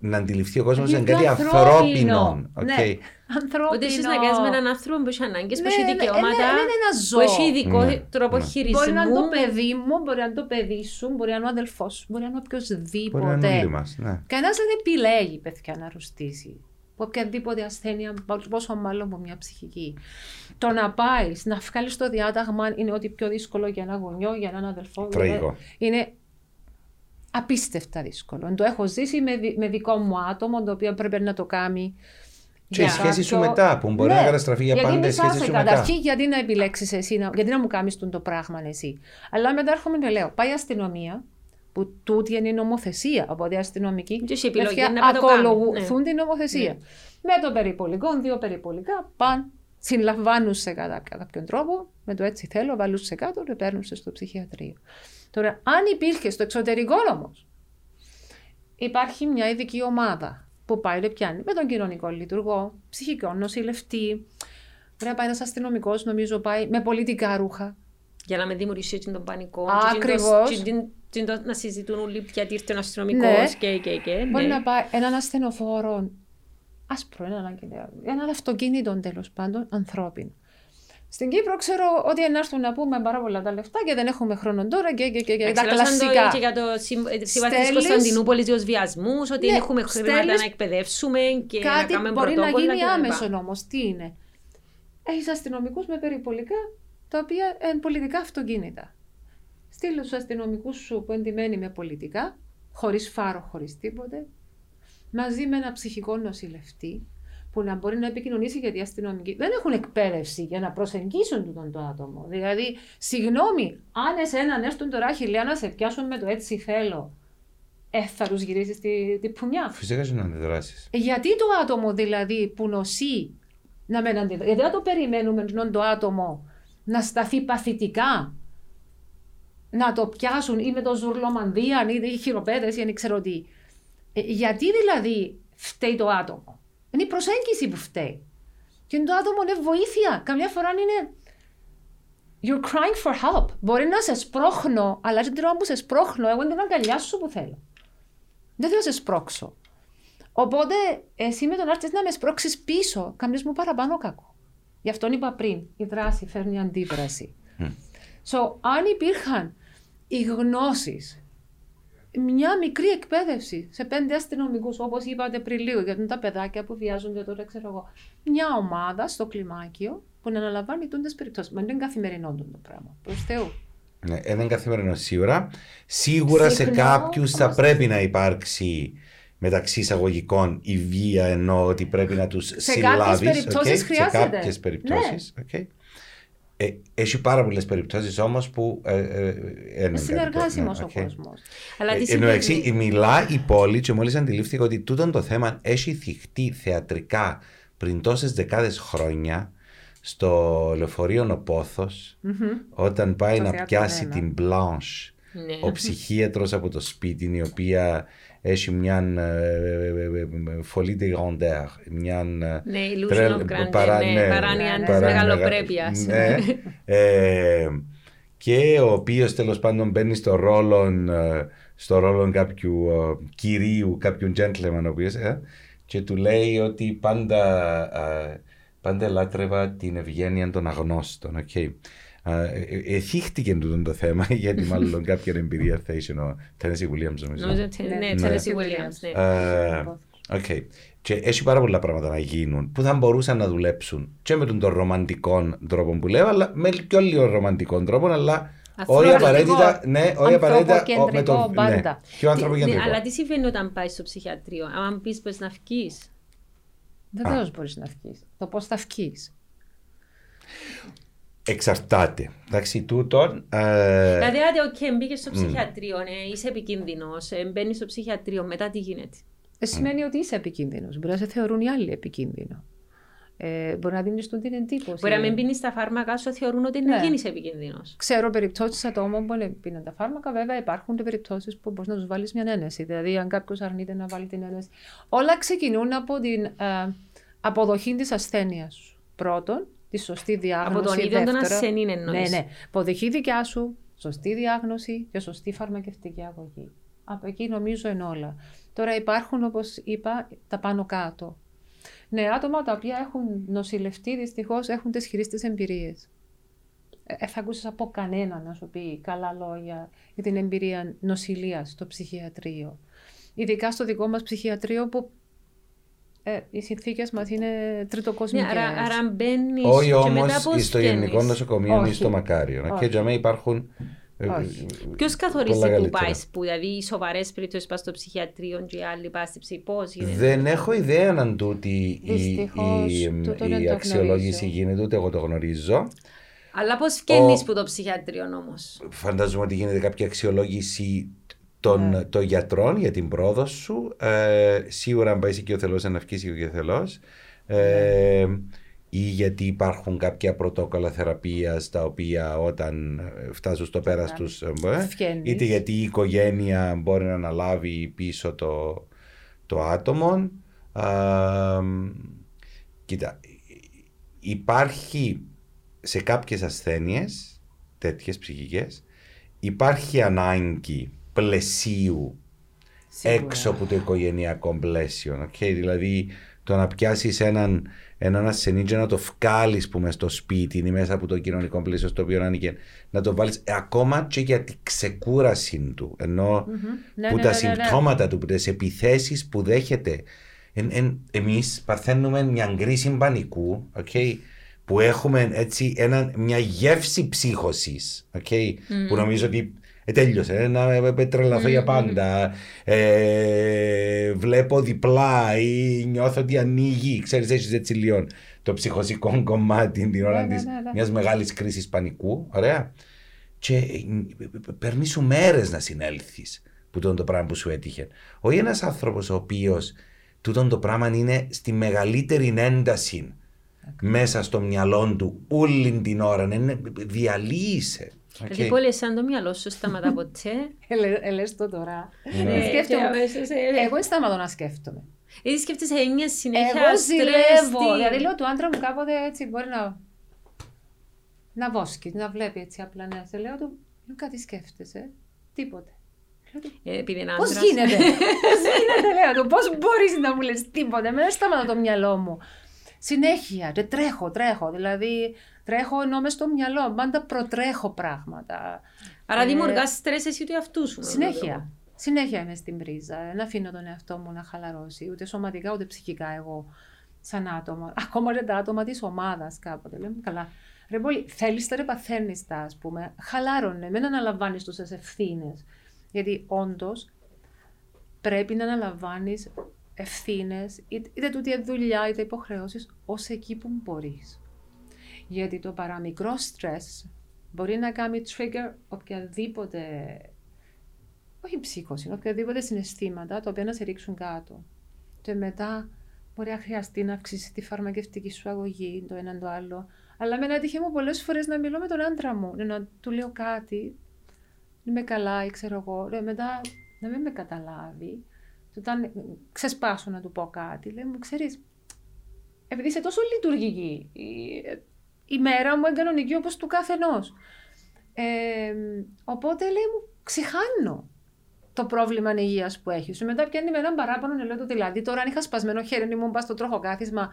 να αντιληφθεί ο κόσμος Είναι σαν κάτι πιο ανθρώπινο. Ναι. Okay. Ανθρώπινο. Ότι είσαι να κάνεις με έναν άνθρωπο που έχει ανάγκες, που Ναι, έχει ναι, δικαιώματα, ναι, είναι ένα που ζώο. έχει ειδικό Ναι, τρόπο ναι. χειρισμού. Μπορεί να είναι το παιδί μου, μπορεί να είναι το παιδί σου, μπορεί να είναι ο αδελφός σου, μπορεί να είναι Μπορεί να είναι οποιοδήποτε. όλοι μας, ναι. Κανένας δεν επιλέγει, παιδιά, να αρρωστήσει. Από οποιαδήποτε ασθένεια, πόσο μάλλον από μια ψυχική. Το να πάεις, να βγάλεις το διάταγμα είναι ότι πιο δύσκολο για ένα γονιό, για έναν αδελφό. Τραγικό. Είναι απίστευτα δύσκολο. Το έχω ζήσει με, δι- με δικό μου άτομο, το οποίο πρέπει να το κάνει. Και η για σχέση σου κάποιο- μετά, που μπορεί Ναι, να καταστραφεί για γιατί πάντα η μισάσαι σχέση σου μετά. Καταρχήν, γιατί να επιλέξεις εσύ, να, γιατί να μου κάνεις το πράγμα εσύ. Αλλά μετά έρχομαι και λέω, πάει η αστυνομία, που τούτη είναι η νομοθεσία, οπότε οι αστυνομικοί Και έχει επιλογή παιδιά, να το κάνουν, ακολουθούν ναι. την νομοθεσία. Με το περιπολικό, δύο περιπολικά, παν, συλλαμβάνουν σε κατά κάποιον τρόπο, με το έτσι θέλω, βάλουν σε κάτω και παίρνουν σε στο ψυχιατρίο. Τώρα, αν υπήρχε στο εξωτερικό όμως, υπάρχει μια ειδική ομάδα που πάει και πιάνει με τον κοινωνικό λειτουργό, ψυχικό νοσηλευτή. Μπορεί να πάει ένας αστυνομικός, νομίζω πάει με πολιτικά ρούχα. Για να με δημιουργήσει έτσι τον πανικό. Α, και ακριβώς. και την- την- το- Να συζητούν όλοι γιατί ήρθε ο αστυνομικός Ναι. και, και, και. Μπορεί ναι. να πάει έναν ασθενοφόρο, άσπρο, έναν, ένα αυτοκίνητο τέλος πάντων, ανθρώπινο. Στην Κύπρο ξέρω ότι έρθουν να πούμε πάρα πολλά τα λεφτά και δεν έχουμε χρόνο τώρα και, και, και, και τα Εξελάσσαν το κλασικά. και για το σύμβαση της Στέλνεις- Κωνσταντινούπολης για τους βιασμούς, ότι Ναι, δεν έχουμε χρήματα στέλνεις να εκπαιδεύσουμε και να Κάτι κάνουμε μπορεί να πρωτόκολλα γίνει κτλ. άμεσον όμως. Τι είναι; Έχεις αστυνομικούς με περιπολικά τα οποία είναι πολιτικά αυτοκίνητα. Στείλε τους αστυνομικούς σου που εντυμένοι με πολιτικά, χωρίς φάρο, χωρίς τίποτε, μαζί με ένα ψυχικό νοσηλευτή που να μπορεί να επικοινωνήσει γιατί οι αστυνομικοί δεν έχουν εκπαίδευση για να προσεγγίσουν τούτον το άτομο. Δηλαδή, συγγνώμη, αν εσέναν έρθουν τώρα χιλιά να σε πιάσουν με το έτσι θέλω, ε, θα τους γυρίσει τη, τη πουνιά. Φυσικά και να αντιδράσεις. Γιατί το άτομο δηλαδή που νοσεί να μην αντιδράσει. Γιατί δεν το περιμένουμε ενώ το άτομο να σταθεί παθητικά, να το πιάσουν ή με το ζουρλομανδία ή οι χειροπέδες ή δεν ξέρω τι. Ε, γιατί δηλαδή φταίει το άτομο; Είναι η προσέγγιση που φταίει. Και το άτομο είναι βοήθεια. Καμιά φορά είναι You're crying for help. Μπορεί να σε σπρώχνω, αλλά την τρώω που σε σπρώχνω, εγώ είναι την αγκαλιά σου που θέλω. Δεν θέλω να σε σπρώξω. Οπότε εσύ με τον άρτη να με σπρώξεις πίσω, κάνεις μου παραπάνω κακό. Γι' αυτό είπα πριν, η δράση φέρνει αντίδραση. So, αν υπήρχαν οι γνώσεις, μια μικρή εκπαίδευση σε πέντε αστυνομικούς, όπως είπατε πριν λίγο, για τα παιδάκια που βιάζονται τώρα, ξέρω εγώ. Μια ομάδα στο κλιμάκιο που να αναλαμβάνει τούντες περιπτώσεις. Μα δεν είναι καθημερινό το πράγμα. Προς Θεού. Ναι, ε, δεν είναι καθημερινό σίγουρα. Σίγουρα σε Συχνό, κάποιους θα όμως- πρέπει να υπάρξει μεταξύ εισαγωγικών η βία ενώ ότι πρέπει να τους συλλάβεις. περιπτώσεις Σε χρειάζεται. κάποιες περιπτώσεις. Ε, έχει πάρα πολλές περιπτώσεις όμως που. Ε, ε, ε, Είναι συνεργάσιμος ο οκ. κόσμος. Αλλά τι Ε, Ενώ εξή, συμβαίνει. μιλά η πόλη και μόλις αντιλήφθηκα ότι τούτο το θέμα έχει θυχτεί θεατρικά πριν τόσες δεκάδες χρόνια στο λεωφορείο Ο Πόθος, όταν πάει Το να θέατρο πιάσει ένα. την Blanche Ναι. ο ψυχίατρος από το σπίτι η οποία έχει μια ε, folie de grandeur μια ε, Ναι, illusion τρελ- of grandeur, παρά- ναι, ναι, παράνοια της παρά- μεγαλοπρέπειας. ναι. Ε, και ο οποίος τέλος πάντων μπαίνει στο ρόλο ε, στο ρόλο κάποιου ε, κυρίου, κάποιου gentleman ο οποίος, ε, και του λέει ότι πάντα, ε, πάντα λάτρευα την ευγένεια των αγνώστων. Okay. Εθίχτηκε τούτο το θέμα γιατί μάλλον κάποια εμπειρία θα είχε ο Tennessee Williams νομίζω. Νομίζω ότι ναι, Ναι. Tennessee Williams, ναι. Ε, Οκ. Και έχει πάρα πολλά πράγματα να γίνουν που θα μπορούσαν να δουλέψουν και με τον τον ρομαντικό τρόπο που λέω, αλλά με πιο λίγο ρομαντικό τρόπο, αλλά όχι Αθροιστικό. απαραίτητα. Ναι, όχι απαραίτητα. ο- με τον- Ανθρωποκεντρικό ναι, πάντα. πιο Ναι, ανθρωποκεντρικό. αλλά τι συμβαίνει όταν πάει στο ψυχιατρίο, αν πεις πω να βγει. Βεβαίως μπορείς να βγει. Το πώς θα βγει. Εξαρτάται. Εντάξει, τούτον. ε, Δηλαδή, άντε, οκ, μπήκες στο ψυχιατρίο, ναι, είσαι επικίνδυνος, μπαίνεις στο ψυχιατρίο, μετά τι γίνεται; Ε, σημαίνει ότι είσαι επικίνδυνος. Μπορεί να σε θεωρούν οι άλλοι επικίνδυνο. Ε, μπορεί να δίνεις την εντύπωση. Μπορεί να μην πίνεις τα φάρμακα σου, θεωρούν ότι να Ναι. γίνεις επικίνδυνος. Ξέρω περιπτώσεις ατόμων που δεν πίνουν τα φάρμακα. Βέβαια, υπάρχουν και περιπτώσεις που μπορείς να τους βάλεις μια ένεση. Δηλαδή, αν κάποιος αρνείται να βάλει την ένεση. Όλα ξεκινούν από την ε, αποδοχή της ασθένειας σου. Πρώτον, τη σωστή διάγνωση. Από τον ίδιο τον δεύτερον- ασθενή εννοείς. Ναι, ναι. Αποδοχή δικιά σου, σωστή διάγνωση και σωστή φαρμακευτική αγωγή. Από εκεί νομίζω είναι όλα. Τώρα υπάρχουν, όπως είπα, τα πάνω κάτω. Ναι, άτομα τα οποία έχουν νοσηλευτεί δυστυχώς έχουν τις χειρίστες εμπειρίες. Ε, θα ακούσεις από κανέναν να σου πει καλά λόγια για την εμπειρία νοσηλείας στο ψυχιατρίο. Ειδικά στο δικό μας ψυχιατρίο που ε, οι συνθήκες μας είναι Ναι, τριτοκοσμικές. άρα, άρα μπαίνεις. Όχι και όμως μετά πώς στο βγαίνεις. γενικό νοσοκομείο ή Όχι. στο Μακάριο. Όχι. Και για μένα υπάρχουν. ε, Όχι. Ποιος καθορίζει πολλά που καλύτερα. πάεις, που δηλαδή οι σοβαρές περιπτώσεις πας στο ψυχιατρίο και οι άλλοι πας στη ψυχή. Πώ γίνεται. Δεν έχω ιδέα αν τούτη η, Δυστυχώς, η, τούτο δεν η το αξιολόγηση γνωρίζω. γίνεται, ούτε εγώ το γνωρίζω. Αλλά πώς βγαίνει Ο- που το ψυχιατρίο όμως; Φαντάζομαι ότι γίνεται κάποια αξιολόγηση των, Ναι. των γιατρών για την πρόοδο σου. Ε, σίγουρα αν πάει οικειοθελώς να βγεις οικειοθελώς. Ε, ή γιατί υπάρχουν κάποια πρωτόκολλα θεραπείας τα οποία όταν ε, φτάσουν στο πέρας Ναι. τους ε, Βγαίνεις. είτε γιατί η οικογένεια μπορεί να αναλάβει πίσω το, το άτομο. Α, κοίτα, υπάρχει σε κάποιες ασθένειες, τέτοιες ψυχικές, υπάρχει ανάγκη πλαισίου Σίγουρα. έξω από το οικογενειακό πλαίσιο. οκ. Δηλαδή, το να πιάσεις έναν, έναν ασθενή και να το βγάλεις που μες στο σπίτι ή μέσα από το κοινωνικό πλαίσιο στο οποίο ανήκε, να το βάλεις ακόμα και για την ξεκούραση του. Ενώ Ναι, που ναι, τα ναι, ναι, ναι. συμπτώματα του, που τις επιθέσεις που δέχεται. Εν, εν, Εμείς παθαίνουμε μια κρίση πανικού, okay, που έχουμε έτσι ένα, μια γεύση ψύχωσης. Okay, Που νομίζω ότι ε, τέλειωσε, ε, να ε, ε, τρελαθώ για πάντα. Ε, βλέπω διπλά ή νιώθω ότι ανοίγει. Ξέρεις, έχεις έτσι λίγο το ψυχοσικό κομμάτι την ώρα ναι, της ναι, ναι. μιας μεγάλης κρίσης πανικού. Ωραία. Και ε, παίρνεις σου μέρες να συνέλθεις που τούτο το πράγμα που σου έτυχε. Όχι ένας άνθρωπος ο οποίος τούτο το πράγμα είναι στη μεγαλύτερη ένταση μέσα στο μυαλό του όλη την ώρα. Είναι, διαλύησε. Δηλαδή πολύ σαν το μυαλό σου σταματά ποτέ. Ε, λες το τώρα. Ναι. Ε, σκέφτομαι. Και αμέσως, ε, Εγώ δεν σταματώ να σκέφτομαι. Ή σκέφτεσαι έννοια συνέχεια Εγώ στρες, ζηλεύω. τι- Δηλαδή λέω του άντρα μου κάποτε έτσι μπορεί να. να βόσκεις, να βλέπει έτσι απλά ναι. Σε λέω του, «Λέω, κάτι σκέφτεσαι. Τίποτε. Ε, Επειδή είναι Πώς άντρας. γίνεται, Πώς γίνεται, λέω του, Πώς μπορείς να μου λες τίποτα. Εμένα δεν σταματά το μυαλό μου. Συνέχεια, και τρέχω, τρέχω. Δηλαδή, τρέχω ενώ μες στο μυαλό. Πάντα προτρέχω πράγματα. Άρα Ε, δημιουργάς στρες εσύ του εαυτού σου. Συνέχεια. Συνέχεια είμαι στην πρίζα. Δεν αφήνω τον εαυτό μου να χαλαρώσει, ούτε σωματικά ούτε ψυχικά εγώ, σαν άτομο. Ακόμα και τα άτομα της ομάδας κάποτε. Λέμε καλά. Ρε πολύ, θέλεις τα ρε παθαίνεις τα, ας πούμε. Χαλάρωνε, μην αναλαμβάνεις τόσες ευθύνες. Γιατί όντως πρέπει να αναλαμβάνεις ευθύνες, είτε, είτε τούτη δουλειά είτε υποχρεώσεις, ως εκεί που μπορείς. Γιατί το παραμικρό στρες μπορεί να κάνει trigger οποιαδήποτε όχι ψύχωση, οποιαδήποτε συναισθήματα τα οποία να σε ρίξουν κάτω. Και μετά μπορεί να χρειαστεί να αυξήσεις τη φαρμακευτική σου αγωγή, το έναν το άλλο. Αλλά με έτυχε μου πολλές φορές να μιλώ με τον άντρα μου, να του λέω κάτι, είμαι καλά ή ξέρω εγώ, ρε, μετά να μην με καταλάβει. Και όταν ξεσπάσω να του πω κάτι, λέει μου, ξέρεις, επειδή είσαι τόσο λειτουργική, η, η μέρα μου είναι κανονική όπως του καθενός. Ε, οπότε λέει μου, ξεχάνω το πρόβλημα υγεία που έχει. Σου μετά πιάνει με έναν παράπονο, ναι, λέω του δηλαδή. Τώρα, αν είχα σπασμένο χέρι, ήμουν πα στο τροχοκάθισμα,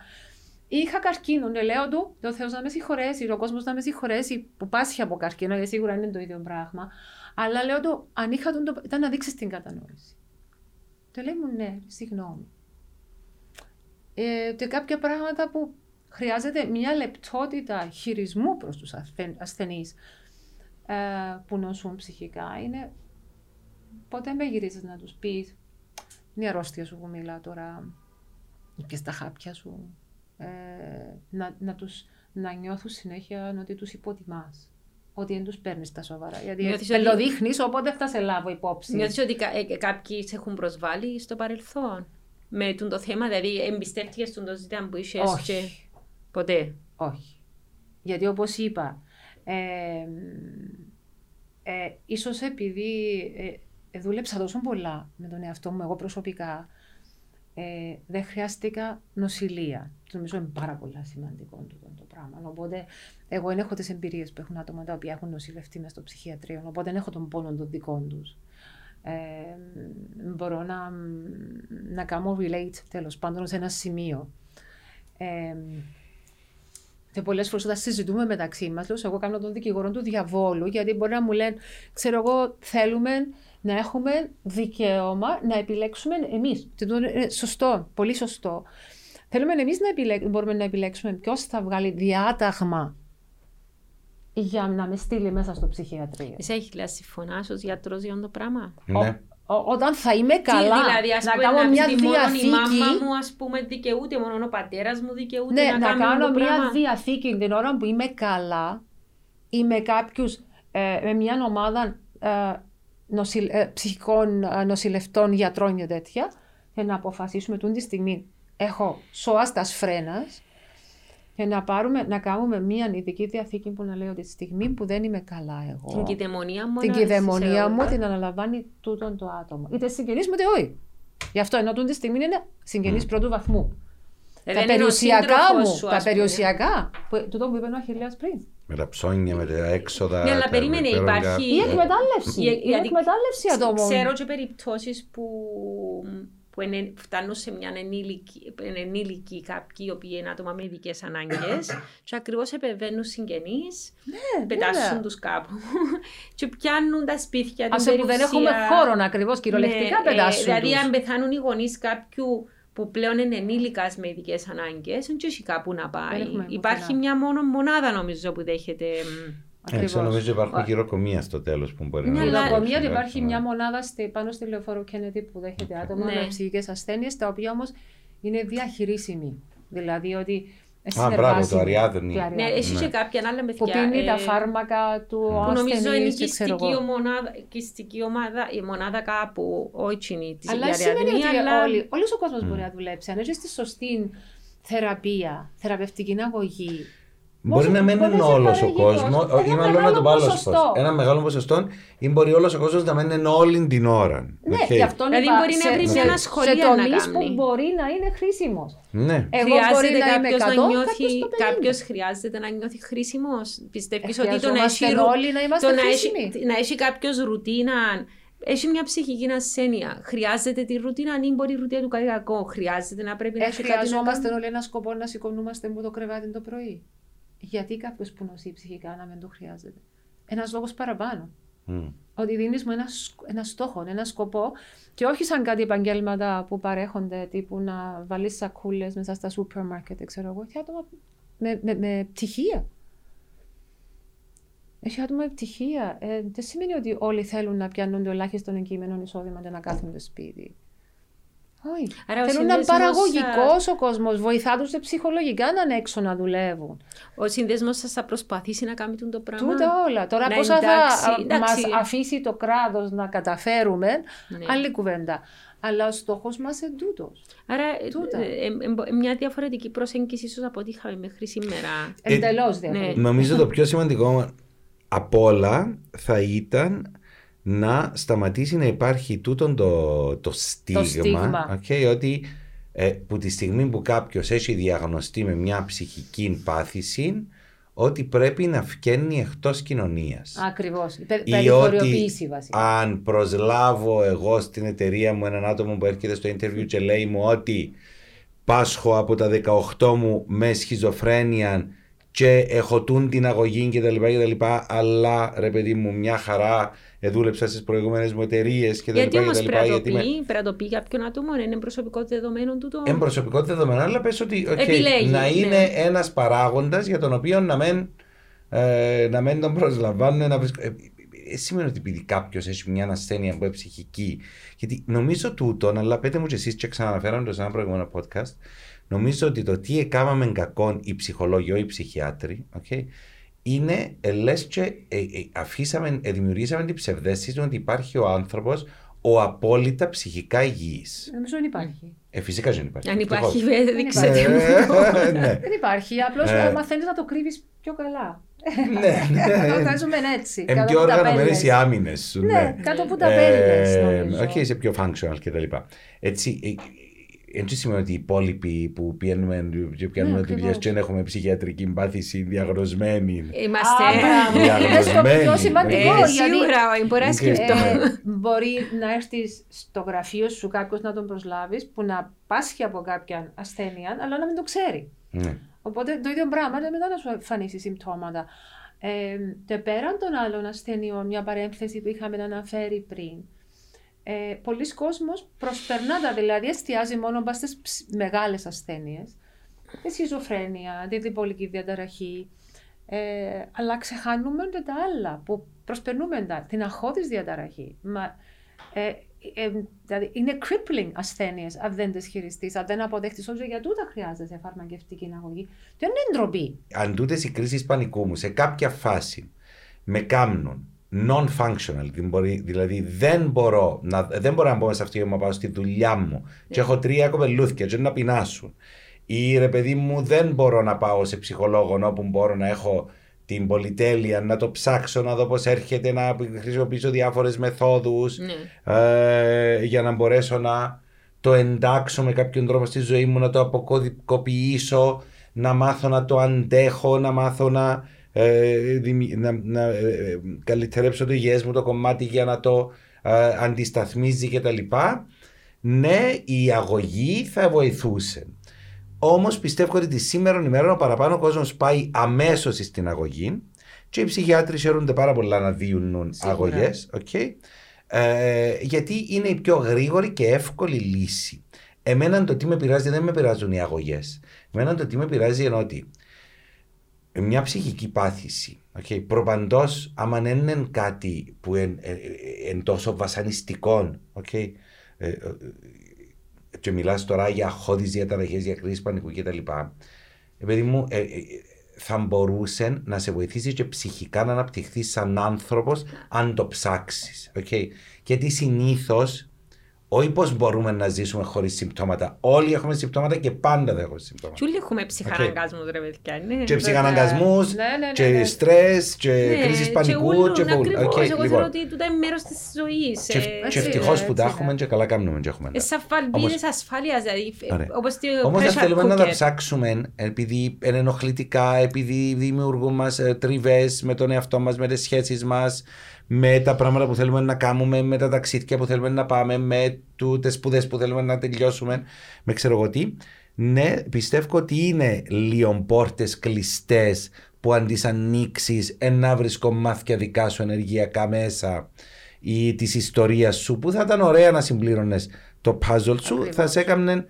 ή είχα καρκίνο, ναι, λέω του, το Θεός να με συγχωρέσει, ο κόσμος να με συγχωρέσει που πάσχει από καρκίνο, γιατί σίγουρα είναι το ίδιο πράγμα. Αλλά λέω του, αν είχα τον, το, ήταν να δείξεις την κατανόηση. Το λέει μου, ναι, συγγνώμη. Ε, και κάποια πράγματα που χρειάζεται μια λεπτότητα χειρισμού προς τους ασθεν- ασθενείς ε, που νοσούν ψυχικά είναι πότε με γυρίζεις να τους πεις είναι η αρρώστια σου που μιλά τώρα και στα χάπια σου ε, να, να, τους, να νιώθουν συνέχεια ότι τους υποτιμάς ότι δεν τους παίρνεις τα σοβαρά γιατί Νιώθεις ότι- πελοδείχνεις οπότε θα σε λάβω υπόψη Νιώθεις ότι κα- ε, κάποιοι σε έχουν προσβάλει στο παρελθόν; Με τούτο το θέμα, δηλαδή εμπιστεύτηκες στον το ζήτημα που είσαι Όχι. και ποτέ; Όχι. Γιατί όπως είπα, ε, ε, ίσως επειδή ε, ε, δούλεψα τόσο πολλά με τον εαυτό μου εγώ προσωπικά, ε, δεν χρειάστηκα νοσηλεία. Το νομίζω είναι πάρα πολύ σημαντικό το, το πράγμα. Οπότε, εγώ δεν έχω τις εμπειρίες που έχουν άτομα τα οποία έχουν νοσηλευτεί μέσα στο ψυχιατρίο. Οπότε, δεν έχω τον πόνο των δικών τους. Ε, μπορώ να, να κάνω relate τέλος πάντων σε ένα σημείο. Ε, και πολλές φορές όταν συζητούμε μεταξύ μας, λέω εγώ κάνω τον δικηγόρο του διαβόλου, γιατί μπορεί να μου λένε, ξέρω εγώ, θέλουμε να έχουμε δικαίωμα να επιλέξουμε εμείς. Και το είναι σωστό, πολύ σωστό. Θέλουμε εμείς να επιλέξουμε, μπορούμε να επιλέξουμε ποιος θα βγάλει διάταγμα για να με στείλει μέσα στο ψυχιατρίο. Εσύ έχει λέει συμφωνάς ως γιατρός για αυτό το πράγμα; Ναι. Ο- όταν θα είμαι καλά, Τι, δηλαδή, ας να πούμε, κάνω να μια πεις ότι μόνο διαθήκη. η μάμα μου, ας πούμε, δικαιούται, μόνο ο πατέρας μου δικαιούται Ναι, να, να, κάνει κάνω αυτό το μια πράγμα; διαθήκη την ώρα που είμαι καλά ή με κάποιους, ε, με μια ομάδα ε, νοσηλ, ε, ψυχικών ε, νοσηλευτών, γιατρών και τέτοια, και να αποφασίσουμε τούτη τη στιγμή έχω σώαστας φρένας και να, πάρουμε, να κάνουμε μια ειδική διαθήκη που να λέει ότι τη στιγμή που δεν είμαι καλά εγώ, Την κυδαιμονία μου. την να- κυδαιμονία σε- μου την αναλαμβάνει τούτον το άτομο. Είτε συγγενείς μου είτε όχι. Γι' αυτό ενώ τούτη τη στιγμή είναι συγγενείς πρώτου βαθμού. Ε, τα δεν είναι ο περιουσιακά σύντροφος μου, σου, τα ας πούμε. περιουσιακά, που, τούτο που είπε ο Αχιλέας πριν. Με τα ψώνια, με τα έξοδα. Ναι, αλλά τα περίμενε, υπέρογκα. υπάρχει- Η εκμετάλλευση. Για- Η γιατί εκμετάλλευση ατόμων. Ξέρω και περιπτώσεις που που είναι, φτάνουν σε μια ενήλικη, ενήλικη κάποιοι οι οποίοι είναι άτομα με ειδικές ανάγκες. και ακριβώς επεμβαίνουν συγγενείς, Ναι, πετάσουν βέβαια. τους κάπου και πιάνουν τα σπίτια την Ας που δεν περιουσία. έχουμε χώρο ακριβώς, κυριολεκτικά Ναι, ε, πετάσουν. Δηλαδή, τους. αν πεθάνουν οι γονείς κάποιου που πλέον είναι ενήλικας με ειδικές ανάγκες, δεν έχει κάπου να πάει. έχουμε Υπάρχει πουθενά. μια μόνο μονάδα, νομίζω, που δέχεται. μ, Έτσι Ακριβώς. νομίζω υπάρχουν γυροκομεία στο τέλος που μπορεί Ναι, να Η αλλά- δοκομία ότι Ναι. υπάρχει μια μονάδα στη, πάνω στη λεωφόρο Kennedy που δέχεται άτομα Ναι. με ψυχικές ασθένειες, τα οποία όμως είναι διαχειρίσιμη. Δηλαδή ότι Α, μπράβο, το Αριάδνη. Το Ναι, Αριάδνη. έχει Ναι. και κάποια άλλα Που παιδιά. πίνει ε, τα φάρμακα του Που νομίζω είναι ασθενείς η και ξέρω κυστική εγώ. ομάδα, κυστική ομάδα, η μονάδα κάπου, όχι είναι της Αλλά η σημαίνει Αριαδνή, ότι αλλά- όλοι, όλος ο κόσμος μπορεί να δουλέψει. Αν έχει τη σωστή θεραπεία, θεραπευτική αγωγή. Μπορεί Πόσο- να μην μπορείς είναι να σε όλο ο παράγει κόσμος, κόσμο. ή Ένα μάλλον να το μεγάλο πάω άλλο ποσοστό. πώς. Ένα μεγάλο ποσοστό ή μπορεί όλος ο κόσμος να μην είναι όλη την ώρα. Ναι, Οκ. και αυτό Δηλαδή είπα, μπορεί να σε- βρει σε- μια σε σχολεία να τομείς κάνει. που μπορεί να είναι χρήσιμος. Ναι. Εγώ μπορεί Χρειάζεται να είμαι κάποιος 100, να νιώθει, κάποιος το 50. κάποιος χρειάζεται να νιώθει χρήσιμος. Πιστεύεις Ε, ότι το να έχει, χρειαζόμαστε ρου- όλοι να είμαστε το να χρήσιμοι. έχει, να έχει κάποιος ρουτίνα, έχει μια ψυχική ασθένεια. Χρειάζεται τη ρουτίνα, αν μπορεί η ρουτίνα του κάτι κακό. Χρειάζεται να πρέπει να Ε, έχει κάτι να χρειαζόμαστε κάνει. όλοι ένα σκοπό να σηκωνούμαστε από το κρεβάτι το πρωί. Γιατί κάποιος που νοσεί ψυχικά να μην το χρειάζεται. Ένας λόγος παραπάνω. Μμ. Ότι δίνεις μου ένα, σκ- ένα στόχο, ένα σκοπό και όχι σαν κάτι επαγγέλματα που παρέχονται τύπου να βάλεις σακούλες μέσα στα σούπερ μάρκετ, ξέρω εγώ. Έχει άτομα με, με, με πτυχία. Έχει άτομα με πτυχία. Ε, δεν σημαίνει ότι όλοι θέλουν να πιάνουν το ελάχιστο εγκείμενο εισόδημα και να κάθονται σπίτι. Όχι. Άρα ο Θέλουν να είναι συνδέσμος, παραγωγικός ο κόσμος. Βοηθά του ψυχολογικά να είναι έξω να δουλεύουν. Ο συνδέσμος σας θα προσπαθήσει να κάνει το πράγμα. Τούτα όλα. Τώρα Να πόσα εντάξει, θα εντάξει. μας αφήσει το κράτος να καταφέρουμε, Ναι. άλλη κουβέντα. Αλλά ο στόχος μας είναι τούτος. Άρα ε, Τούτα. ε, ε, ε, μια διαφορετική προσέγγιση ίσως από ό,τι είχαμε μέχρι σήμερα. Ε, Εντελώς ναι. διαφορετικό. Νομίζω το πιο σημαντικό απ' όλα θα ήταν να σταματήσει να υπάρχει τούτο το, το στίγμα, στίγμα. οκ, ότι ε, που τη στιγμή που κάποιος έχει διαγνωστεί με μια ψυχική πάθηση ότι πρέπει να φκένει εκτός κοινωνίας. Ακριβώς. Ή Περιθωριοποίηση βασικά. αν προσλάβω εγώ στην εταιρεία μου έναν άτομο που έρχεται στο interview και λέει μου ότι πάσχω από τα 18 μου με σχιζοφρένεια και έχω τούτην την αγωγή κτλ. κτλ αλλά ρε παιδί μου μια χαρά ε, δούλεψα στις προηγούμενες μου εταιρείες κτλ. Γιατί όμως κτλ, πρέπει να το γιατί με- πει, πρέπει να το πει κάποιον άτομο, είναι προσωπικό δεδομένο του το... Εν προσωπικό δεδομένο, αλλά πες ότι οκ, Επιλέγει, να ναι. είναι ένας παράγοντας για τον οποίο να μην, ε, να μην τον προσλαμβάνουν. Να βρίσκ... ε, ε, σημαίνει ότι επειδή κάποιος έχει μια ασθένεια που είναι ψυχική. Γιατί νομίζω τούτον, αλλά πέτε μου και εσείς, και ξαναναφέραμε το σε ένα προηγούμενο podcast, νομίζω ότι το τι έκαναμε κακόν οι ψυχολόγοι, οι ψυχιάτροι, okay, είναι ε, λες και ε, ε, αφήσαμε, ε, δημιουργήσαμε την ψευδέστηση ότι υπάρχει ο άνθρωπος ο απόλυτα ψυχικά υγιής. Νομίζω δεν υπάρχει. Ε, φυσικά δεν υπάρχει. Αν υπάρχει, Ευτυχώς. δε- δείξτε υπάρχει. μου. Ε, ναι. Δεν υπάρχει. Απλώς Ε. μαθαίνει να το κρύβεις πιο καλά. ναι, Το ναι. βγάζουμε έτσι. Εν κάτω πιο από τα οργανωμένε πέλες. οι άμυνες σου. Ναι, κάτω από τα Ε, πέλες, νομίζω. Οκ, σε πιο functional κτλ. Έτσι, ε, έτσι σημαίνει ότι οι υπόλοιποι που πιάνουμε, και πιάνουμε Ναι, δουλειές ακριβώς. και δεν έχουμε ψυχιατρική πάθηση διαγνωσμένη. Είμαστε... Α, μπράβο. Είναι στο πιο Διαγνωσμένη. σημαντικό. Ε, γιατί Σίγουρα, μπορεί να Ε, σκεφτώ. ε, μπορεί να έρθεις στο γραφείο σου κάποιο να τον προσλάβεις που να πάσχει από κάποια ασθένεια, αλλά να μην το ξέρει. Ναι. Οπότε το ίδιο πράγμα είναι μετά να σου εμφανίσει συμπτώματα. Ε, και πέραν των άλλων ασθενειών, μια παρένθεση που είχαμε αναφέρει πριν, ε, πολλοί κόσμος προσπερνά τα, δηλαδή εστιάζει μόνο πας στις ψ- μεγάλες ασθένειες, τη σχιζοφρένεια, τη διπολική διαταραχή, ε, αλλά ξεχάνουμε και τα άλλα που προσπερνούμε τα, την αχώδης διαταραχή. Μα, ε, ε, δηλαδή είναι crippling ασθένειες αν δεν τις χειριστείς, αν δεν αποδέχτεις ότι για τούτα χρειάζεσαι φαρμακευτική αγωγή. Δεν είναι ντροπή. Αν τούτες οι κρίσεις πανικού μου σε κάποια φάση με κάμνουν non-functional, δηλαδή, μπορεί- δηλαδή δεν μπορώ, να, δεν μπορώ να μπω σε αυτή να πάω στη δουλειά μου. Και έχω τρία κοπελούθια και να πεινάσουν. Ή ρε παιδί μου δεν μπορώ να πάω σε ψυχολόγο όπου μπορώ να έχω την πολυτέλεια να το ψάξω να δω πώς έρχεται να χρησιμοποιήσω διάφορες μεθόδους Ναι. ε, για να μπορέσω να το εντάξω με κάποιον τρόπο στη ζωή μου, να το αποκωδικοποιήσω, να μάθω να το αντέχω, να μάθω να, ε, δημι- να, να ε, ε, καλυτερέψω το υγιές μου το κομμάτι για να το ε, αντισταθμίζει κτλ. ναι, η αγωγή θα βοηθούσε. Όμως πιστεύω ότι τη σήμερα ημέρα ο παραπάνω κόσμος πάει αμέσως στην αγωγή και οι ψυχιάτροι χαίρονται πάρα πολλά να διουνούν αγωγές. Okay. Ε, γιατί είναι η πιο γρήγορη και εύκολη λύση. Εμένα το τι με πειράζει δεν με πειράζουν οι αγωγές. Εμένα το τι με πειράζει είναι ότι μια ψυχική πάθηση, okay, προπαντός, άμα δεν είναι κάτι που είναι εν, τόσο βασανιστικό, okay, ε, ε, και μιλάς τώρα για χώδεις διαταραχές, για κρίση πανικούς κτλ. Επειδή μου, ε, ε, θα μπορούσε να σε βοηθήσει και ψυχικά να αναπτυχθείς σαν άνθρωπος αν το ψάξεις. Okay. Γιατί συνήθως όχι πώ μπορούμε να ζήσουμε χωρίς συμπτώματα. Όλοι έχουμε συμπτώματα και πάντα δεν έχουμε συμπτώματα. Και όλοι έχουμε ψυχαναγκασμού, okay. ρε παιδιά. Ναι. Και ψυχαναγκασμούς, ναι, ναι, ναι, και ναι. στρες, και ναι, κρίση πανικού. Και πολύ. Okay, εγώ λοιπόν. ότι τούτα είναι μέρος της ζωής. Και, ε, και ευτυχώς που τα έχουμε και καλά κάνουμε και έχουμε. Είναι ασφάλεια, δηλαδή. Όμως δεν θέλουμε να τα ψάξουμε επειδή είναι ενοχλητικά, επειδή δημιουργούν μας ε, τριβές με τον εαυτό μας, με τις σχέσεις μας με τα πράγματα που θέλουμε να κάνουμε, με τα ταξίδια που θέλουμε να πάμε, με τι σπουδές που θέλουμε να τελειώσουμε, με ξέρω εγώ τι. Ναι, πιστεύω ότι είναι λίγο πόρτες κλειστές που αν τις ανοίξεις, να βρει κομμάτια δικά σου ενεργειακά μέσα ή της ιστορίας σου, που θα ήταν ωραία να συμπλήρωνες το puzzle σου, θα σε έκανε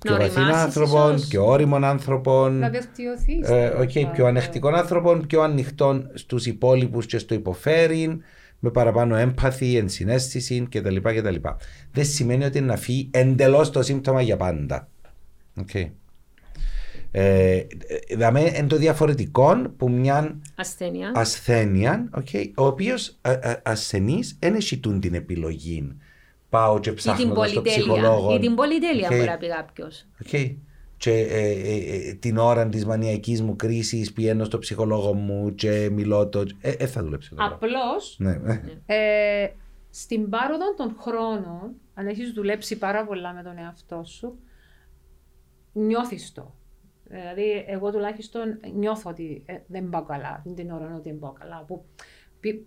πιο βαθύν άνθρωπων, πιο όριμων άνθρωπων. Να βελτιωθεί. Ε, okay, πιο ανεκτικών άνθρωπων, πιο ανοιχτών στους υπόλοιπους και στο υποφέρει, με παραπάνω έμπαθη, ενσυναίσθηση κτλ. κτλ. Δεν σημαίνει ότι να φύγει εντελώς το σύμπτωμα για πάντα. Okay. Ε, δηλαδή είναι το διαφορετικό που μια ασθένεια, ασθένεια okay, ο οποίος ασθενή δεν έχει την επιλογή πάω και ψάχνω στον ψυχολόγο. Ή την πολυτέλεια okay. μπορεί να πει κάποιος. Okay. Και ε, ε, ε, την ώρα της μανιακής μου κρίσης πηγαίνω στον ψυχολόγο μου και μιλώ το. Ε, ε θα δουλέψει. Απλώς ναι. ε, στην πάροδο των χρόνων, αν έχεις δουλέψει πάρα πολλά με τον εαυτό σου, νιώθεις το. Δηλαδή, εγώ τουλάχιστον νιώθω ότι ε, δεν πάω καλά, την ώρα ότι δεν πάω καλά. Που,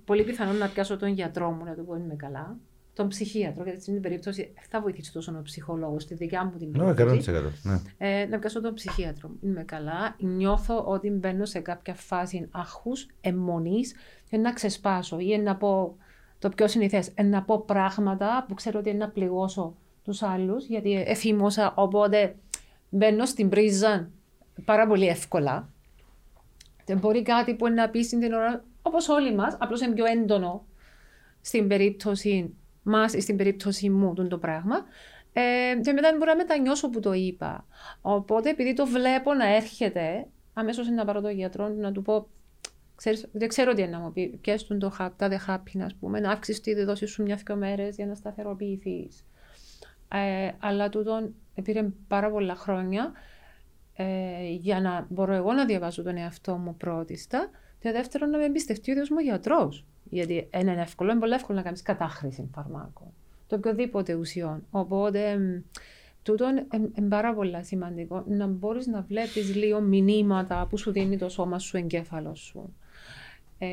πολύ πιθανόν να πιάσω τον γιατρό μου να του πω είμαι καλά τον ψυχίατρο, γιατί στην περίπτωση θα βοηθήσει τόσο ο ψυχολόγο, στη δικιά μου την ναι, περίπτωση. Ναι, ε, να πιάσω τον ψυχίατρο. Είμαι καλά. Νιώθω ότι μπαίνω σε κάποια φάση αχού, αιμονής, και να ξεσπάσω ή να πω το πιο συνηθές, να πω πράγματα που ξέρω ότι είναι να πληγώσω τους άλλους, γιατί εφήμωσα, οπότε μπαίνω στην πρίζα πάρα πολύ εύκολα. Δεν μπορεί κάτι που να πεις στην ώρα, όπως όλοι μας, απλώς είναι πιο έντονο στην περίπτωση μας στην περίπτωση μου το πράγμα. Ε, και μετά μπορεί να μετανιώσω που το είπα. Οπότε επειδή το βλέπω να έρχεται, αμέσως να πάρω τον γιατρό να του πω. Ξέρεις, δεν ξέρω τι να μου πει. Πιέστον το χαπ, τα happy, ας πούμε, να αύξηση τη δόση σου μια-δυο μέρες για να σταθεροποιηθείς. Ε, αλλά τούτον πήρε πάρα πολλά χρόνια ε, για να μπορώ εγώ να διαβάζω τον εαυτό μου πρώτιστα και δεύτερον να με εμπιστευτεί ο ίδιος μου γιατρός. Γιατί είναι εύκολο, είναι πολύ εύκολο να κάνεις κατάχρηση φαρμάκων. Το οποιοδήποτε ουσιών. Οπότε, τούτο είναι πάρα πολύ σημαντικό να μπορείς να βλέπεις λίγο μηνύματα που σου δίνει το σώμα σου, εγκέφαλο σου. Ε,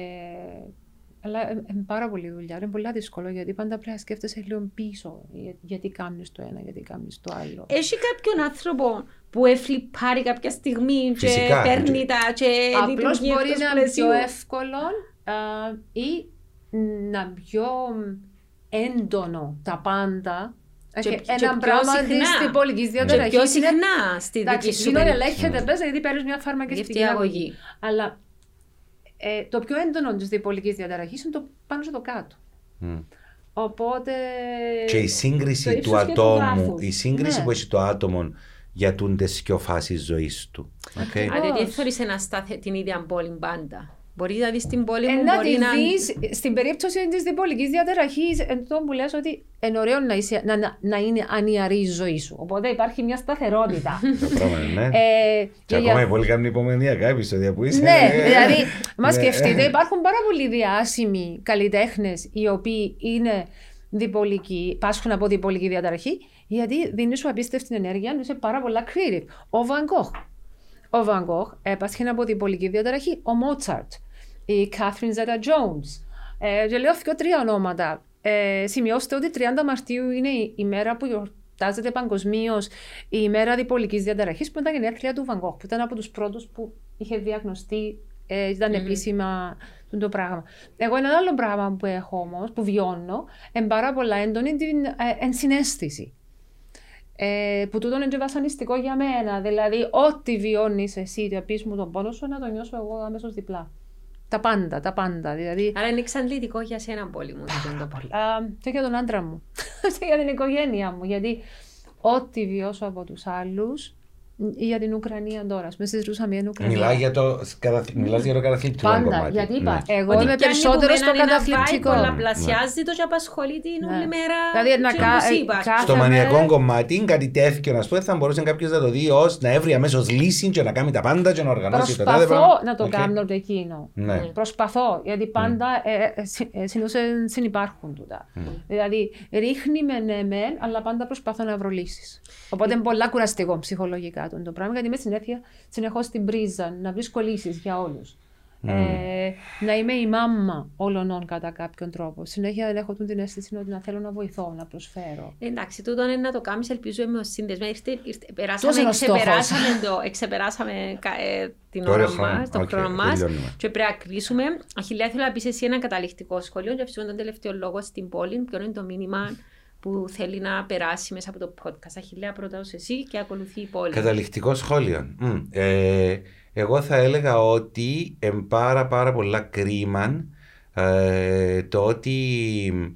αλλά είναι πάρα πολύ δουλειά. Είναι πολύ δύσκολο γιατί πάντα πρέπει να σκέφτεσαι λίγο πίσω. γιατί κάνεις το ένα, γιατί κάνεις το άλλο. Έχει κάποιον άνθρωπο που εφλιπάρει κάποια στιγμή και παίρνει τα και Απλώς μπορεί να είναι πιο εύκολο ή να πιο έντονο τα πάντα και, ένα πράγμα τη πολιτική διαταραχή. Πιο συχνά στη δική σου περίπτωση. ελέγχεται πες γιατί παίρνεις μια φαρμακευτική αγωγή. Αλλά ε, το πιο έντονο της διπολικής διαταραχής είναι το πάνω στο κάτω. Mm. Οπότε. Και η σύγκριση του ατόμου, η σύγκριση ναι. που έχει το άτομο για τι πιο φάσει ζωής του. Okay. Αλλά δεν θεωρείς την ίδια πόλη πάντα. Μπορεί να δεις την πόλη μου, ε, να μπορεί να... Δεις, στην περίπτωση της διπολική διαταραχής, εντό που λες ότι είναι ωραίο να, είσαι, να, να, να, είναι ανιαρή η ζωή σου. Οπότε υπάρχει μια σταθερότητα. ναι. ε, και ακόμα για... πολύ κάνουν υπομονία επεισόδια που είσαι. Ναι, δηλαδή, μα ναι. σκεφτείτε, υπάρχουν πάρα πολλοί διάσημοι καλλιτέχνες οι οποίοι είναι διπολικοί, πάσχουν από διπολική διαταραχή, γιατί δίνει σου απίστευτη ενέργεια, είσαι πάρα πολλά creative. Ο Van Gogh. Ο Van Gogh έπασχε από διπολική διαταραχή. Ο Μότσαρτ η Catherine Zeta Jones. Ε, και λέω και τρία ονόματα. Ε, σημειώστε ότι 30 Μαρτίου είναι η, η μέρα που γιορτάζεται παγκοσμίως η ημέρα διπολικής διαταραχής, που ήταν η γενέθλια του Βαγκόχ, που ήταν από τους πρώτους που είχε διαγνωστεί, ε, ήταν επίσημα το πράγμα. Εγώ ένα άλλο πράγμα που έχω όμως, που βιώνω, είναι πάρα πολλά έντονη την ε, ενσυναίσθηση. Ε, που τούτο είναι και βασανιστικό για μένα. Δηλαδή, ό,τι βιώνεις εσύ, να πει μου τον πόνο σου, να το νιώσω εγώ αμέσως διπλά. Τα πάντα, τα πάντα. Δηλαδή, Άρα είναι εξαντλητικό για σένα πολύ μου. το πολύ. Α, και για τον άντρα μου. και για την οικογένεια μου. Γιατί ό,τι βιώσω από τους άλλους, για την Ουκρανία τώρα. Με συζητούσαμε για την Ουκρανία. Μιλάς για το, μιλάς για το καταθλιπτικό Πάντα, κομμάτι. γιατί είπα, Ναι. εγώ είμαι περισσότερο στο καταθλιπτικό. Πολλαπλασιάζει το και απασχολεί την Ναι. όλη μέρα. Δηλαδή, να και κα- όπως ε, είπα. κα- Στο κάθε μανιακό μέρα- κομμάτι, κάτι τέτοιο, να πούμε, θα μπορούσε κάποιος να το δει ως να έβρει αμέσως λύση και να κάνει τα πάντα και να οργανώσει το τάδε Προσπαθώ πράγμα. να το Οκ. κάνω το εκείνο. Ναι. Προσπαθώ, γιατί πάντα ε, ε, συ- ε, συνήθως, ε, συνυπάρχουν τούτα. Δηλαδή, ρίχνει με ναι, μεν, αλλά πάντα προσπαθώ να βρω λύσεις. Οπότε είναι πολλά κουραστικό ψυχολογικά το, το πράγμα, γιατί είμαι συνέχεια συνεχώς στην πρίζα να βρίσκω λύσεις για όλους. Ε, να είμαι η μάμα όλων κατά κάποιον τρόπο. Συνέχεια έχω την αίσθηση ότι να θέλω να βοηθώ, να προσφέρω. Εντάξει, τούτο είναι να το κάνεις, ελπίζουμε ως σύνδεσμος. Ήρθε, ήρθε, Τόσο περάσαμε, είναι ο στόχος. ξεπεράσαμε, το, εξεπεράσαμε κα- ε, την Το ώρα ωραίο χρόνο. μας, τον Οκ, χρόνο μας τελειώνουμε. και πρέπει να κλείσουμε. Αχιλέα, θέλω να πεις εσύ ένα καταληκτικό σχόλιο και φυσικά τον τελευταίο λόγο στην πόλη, ποιο είναι το μήνυμα που θέλει να περάσει μέσα από το podcast. Αχιλέα, πρώτα ως εσύ και ακολουθεί η πόλη. Καταληκτικό σχόλιο. Μμ. Ε, εγώ θα έλεγα ότι είναι πάρα πάρα πολλά κρίμα ε, το ότι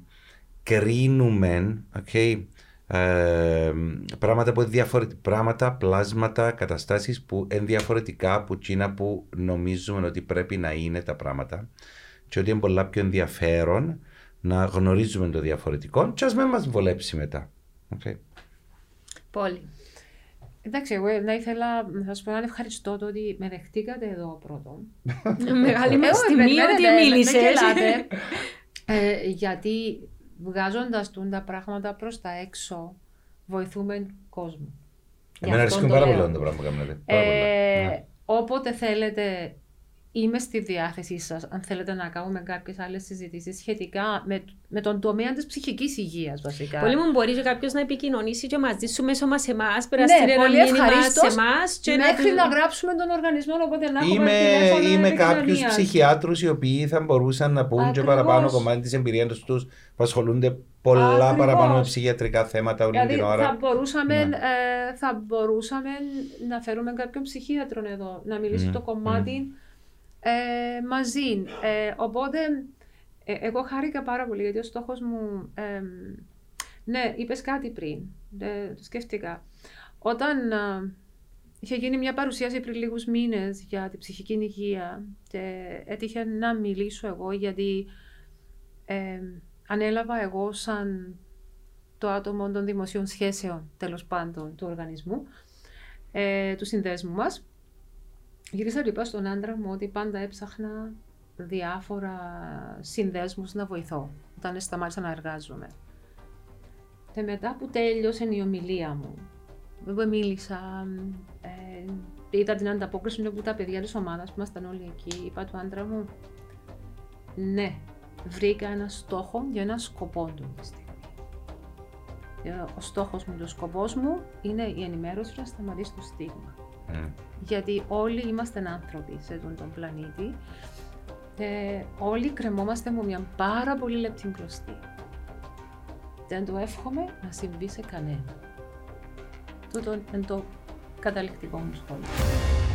κρίνουμε okay, ε, πράγματα, που είναι διαφορε- πράγματα, πλάσματα, καταστάσεις που είναι διαφορετικά από εκείνα που νομίζουμε ότι πρέπει να είναι τα πράγματα και ότι είναι πολλά πιο ενδιαφέρον να γνωρίζουμε το διαφορετικό και ας μην μας βολέψει μετά. Okay. Πόλη. Εντάξει, εγώ να ήθελα να σας πω ένα ευχαριστώ το ότι με δεχτήκατε εδώ πρώτον. Μεγάλη μας Εγώ, τιμή περιμένετε, ότι με- με μίλησες. γελάτε. Ε, γιατί βγάζοντας τα πράγματα προς τα έξω, βοηθούμε κόσμο. Γι' Εμένα αυτό αρέσκουν το πάρα λέω. πολύ το πράγμα που κάνετε. Πάρα πολλά. Ε, Ναι. Όποτε θέλετε, είμαι στη διάθεσή σας αν θέλετε να κάνουμε κάποιες άλλες συζητήσεις σχετικά με, με τον τομέα της ψυχικής υγείας βασικά. Πολύ μου μπορεί και κάποιος να επικοινωνήσει και μαζί σου μέσω μας εμάς, περαστήρε ναι, ένα πολύ μήνυμα ευχαρίστως, σε εμά. μέχρι να γράψουμε τον οργανισμό, οπότε να έχουμε Είμαι, τηλέφωνα είμαι κάποιους επικοινωνίας. ψυχιάτρους οι οποίοι θα μπορούσαν να πούν και Ακριβώς. παραπάνω κομμάτι της εμπειρίας τους που ασχολούνται πολλά Ακριβώς. παραπάνω με ψυχιατρικά θέματα όλη Δηλαδή την ώρα. θα μπορούσαμε, Ναι. ε, θα μπορούσαμε να φέρουμε κάποιον ψυχίατρο εδώ, να μιλήσει Μμμ, το κομμάτι ε, μαζί. Ε, οπότε, ε, εγώ χάρηκα πάρα πολύ γιατί ο στόχος μου... ε, ναι, είπες κάτι πριν, ε, το σκέφτηκα. Όταν ε, είχε γίνει μια παρουσίαση πριν λίγους μήνες για την ψυχική υγεία και έτυχε να μιλήσω εγώ γιατί ε, ανέλαβα εγώ σαν το άτομο των δημοσίων σχέσεων, τέλος πάντων, του οργανισμού, ε, του συνδέσμου μας. Γύρισα και είπα στον άντρα μου ότι πάντα έψαχνα διάφορα συνδέσμους να βοηθώ, όταν σταμάτησα να εργάζομαι. Και μετά που τέλειωσε η ομιλία μου, εγώ μίλησα, ε, είδα την ανταπόκριση από τα παιδιά της ομάδας που ήμασταν όλοι εκεί, είπα του άντρα μου, ναι, βρήκα ένα στόχο για ένα σκοπό του τη στιγμή. Ε, Ο στόχος μου, ο σκοπός μου είναι η ενημέρωση να σταματήσει το στίγμα. Μμ. Γιατί όλοι είμαστε άνθρωποι σε αυτόν τον πλανήτη και όλοι κρεμόμαστε με μια πάρα πολύ λεπτή κλωστή. Δεν το εύχομαι να συμβεί σε κανένα. Τούτο είναι το καταληκτικό μου σχόλιο.